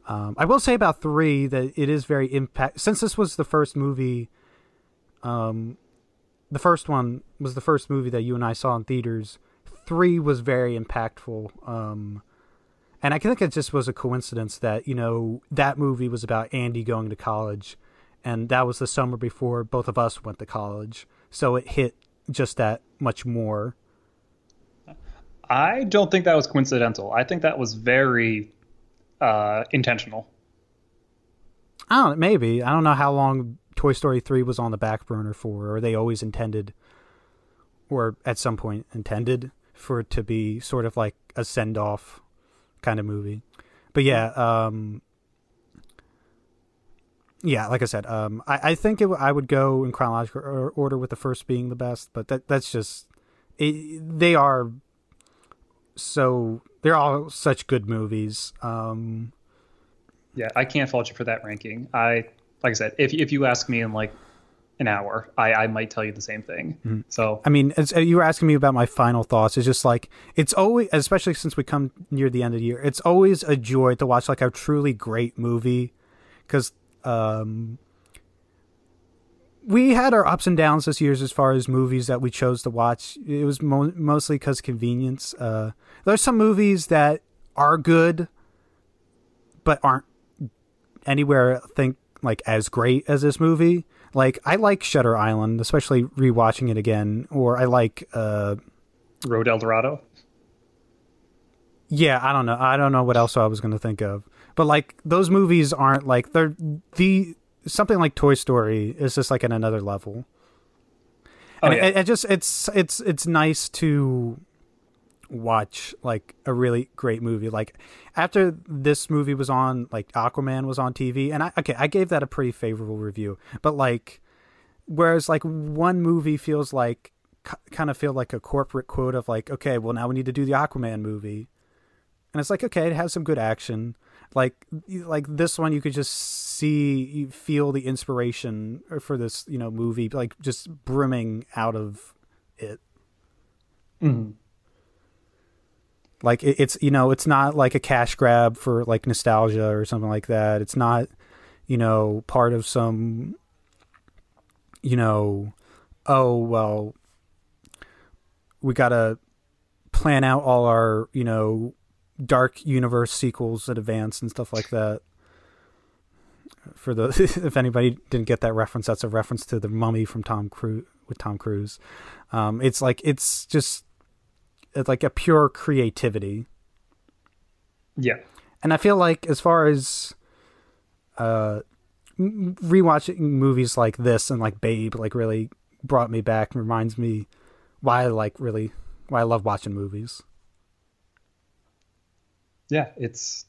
Um, I will say about three that it is very impact. Since this was the first movie, um, the first one was the first movie that you and I saw in theaters. Three was very impactful. Um, and I think it just was a coincidence that, you know, that movie was about Andy going to college. And that was the summer before both of us went to college. So it hit just that much more. I don't think that was coincidental. I think that was very uh, intentional. I don't know, maybe. I don't know how long Toy Story 3 was on the back burner for, or they always intended, or at some point intended for it to be sort of like a send off kind of movie. But yeah, um, yeah, like I said, um, I, I think it, I would go in chronological order with the first being the best, but that that's just it, they are so they're all such good movies. Um, Yeah, I can't fault you for that ranking. I like I said, if if you ask me in like an hour, I I might tell you the same thing. So I mean, as, uh, you were asking me about my final thoughts. It's just like it's always, especially since we come near the end of the year, it's always a joy to watch like a truly great movie because um, we had our ups and downs this year as far as movies that we chose to watch. It was mo- mostly because convenience. Uh, there's some movies that are good, but aren't anywhere I think like as great as this movie. Like I like Shutter Island, especially rewatching it again, or I like uh Road El Dorado. yeah, I don't know. I don't know what else I was going to think of. But like those movies aren't like they're the something like Toy Story is just like at another level. Oh, and yeah. it, it just it's it's it's nice to watch like a really great movie. Like after this movie was on, like Aquaman was on TV, and I okay, I gave that a pretty favorable review. But like, whereas like one movie feels like kind of feel like a corporate quote of like, okay, well now we need to do the Aquaman movie, and it's like okay, it has some good action. Like like this one, you could just see, you feel the inspiration for this you know movie, like just brimming out of it. Mhm. Like it, it's you know it's not like a cash grab for like nostalgia or something like that. It's not you know part of some you know oh well we gotta plan out all our you know dark universe sequels in advance and stuff like that. For the [laughs] if anybody didn't get that reference that's a reference to the mummy from tom cruise with tom cruise. Um it's like it's just like a pure creativity Yeah. and I feel like as far as uh rewatching movies like this and like Babe like really brought me back and reminds me why I like really why I love watching movies. yeah it's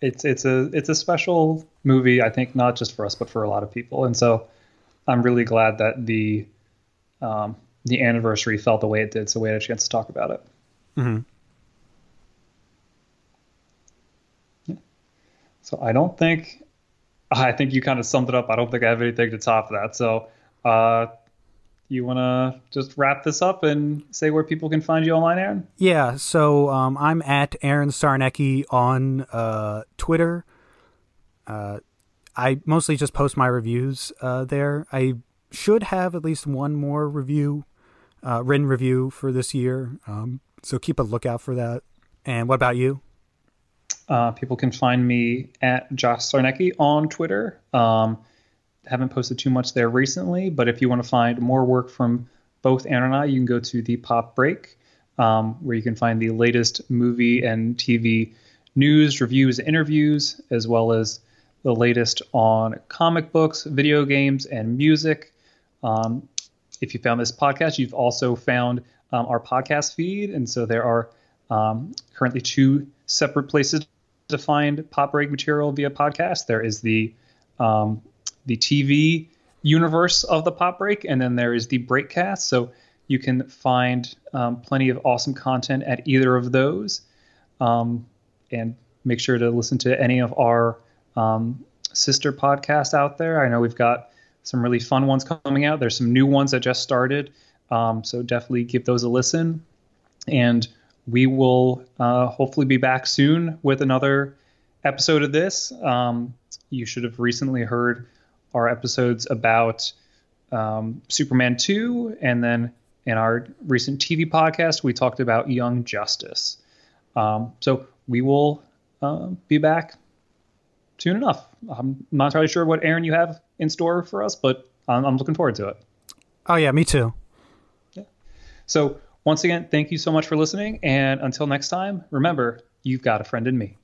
it's it's a it's a special movie i think not just for us but for a lot of people and so i'm really glad that the um the anniversary felt the way it did so we had a chance to talk about it Mhm. Yeah. so i don't think [laughs] i think you kind of summed it up i don't think i have anything to top that so uh you want to just wrap this up and say where people can find you online aaron Yeah, so um, I'm at Aaron Sarnecky on uh, Twitter. Uh, I mostly just post my reviews uh, there. I should have at least one more review, uh, written review for this year. Um, so keep a lookout for that. And what about you? Uh, people can find me at Josh Sarnecky on Twitter. Um, haven't posted too much there recently, but if you want to find more work from both Aaron and I, you can go to the Pop Break, um, where you can find the latest movie and TV news, reviews, interviews, as well as the latest on comic books, video games, and music. Um, if you found this podcast, you've also found um, our podcast feed, and so there are um, currently two separate places to find pop break material via podcast. There is the um, the TV universe of the pop break, and then there is the breakcast. So you can find um, plenty of awesome content at either of those, um, and make sure to listen to any of our um, sister podcasts out there. I know we've got some really fun ones coming out. There's some new ones that just started, um, so definitely give those a listen. And we will uh, hopefully be back soon with another episode of this. Um, you should have recently heard our episodes about um, Superman 2, and then in our recent TV podcast, we talked about Young Justice. Um, so we will uh, be back soon enough. I'm not entirely sure what Aaron you have in store for us, but I'm, I'm looking forward to it. Oh, yeah, me too. Yeah. So once again, thank you so much for listening, and until next time, remember, you've got a friend in me.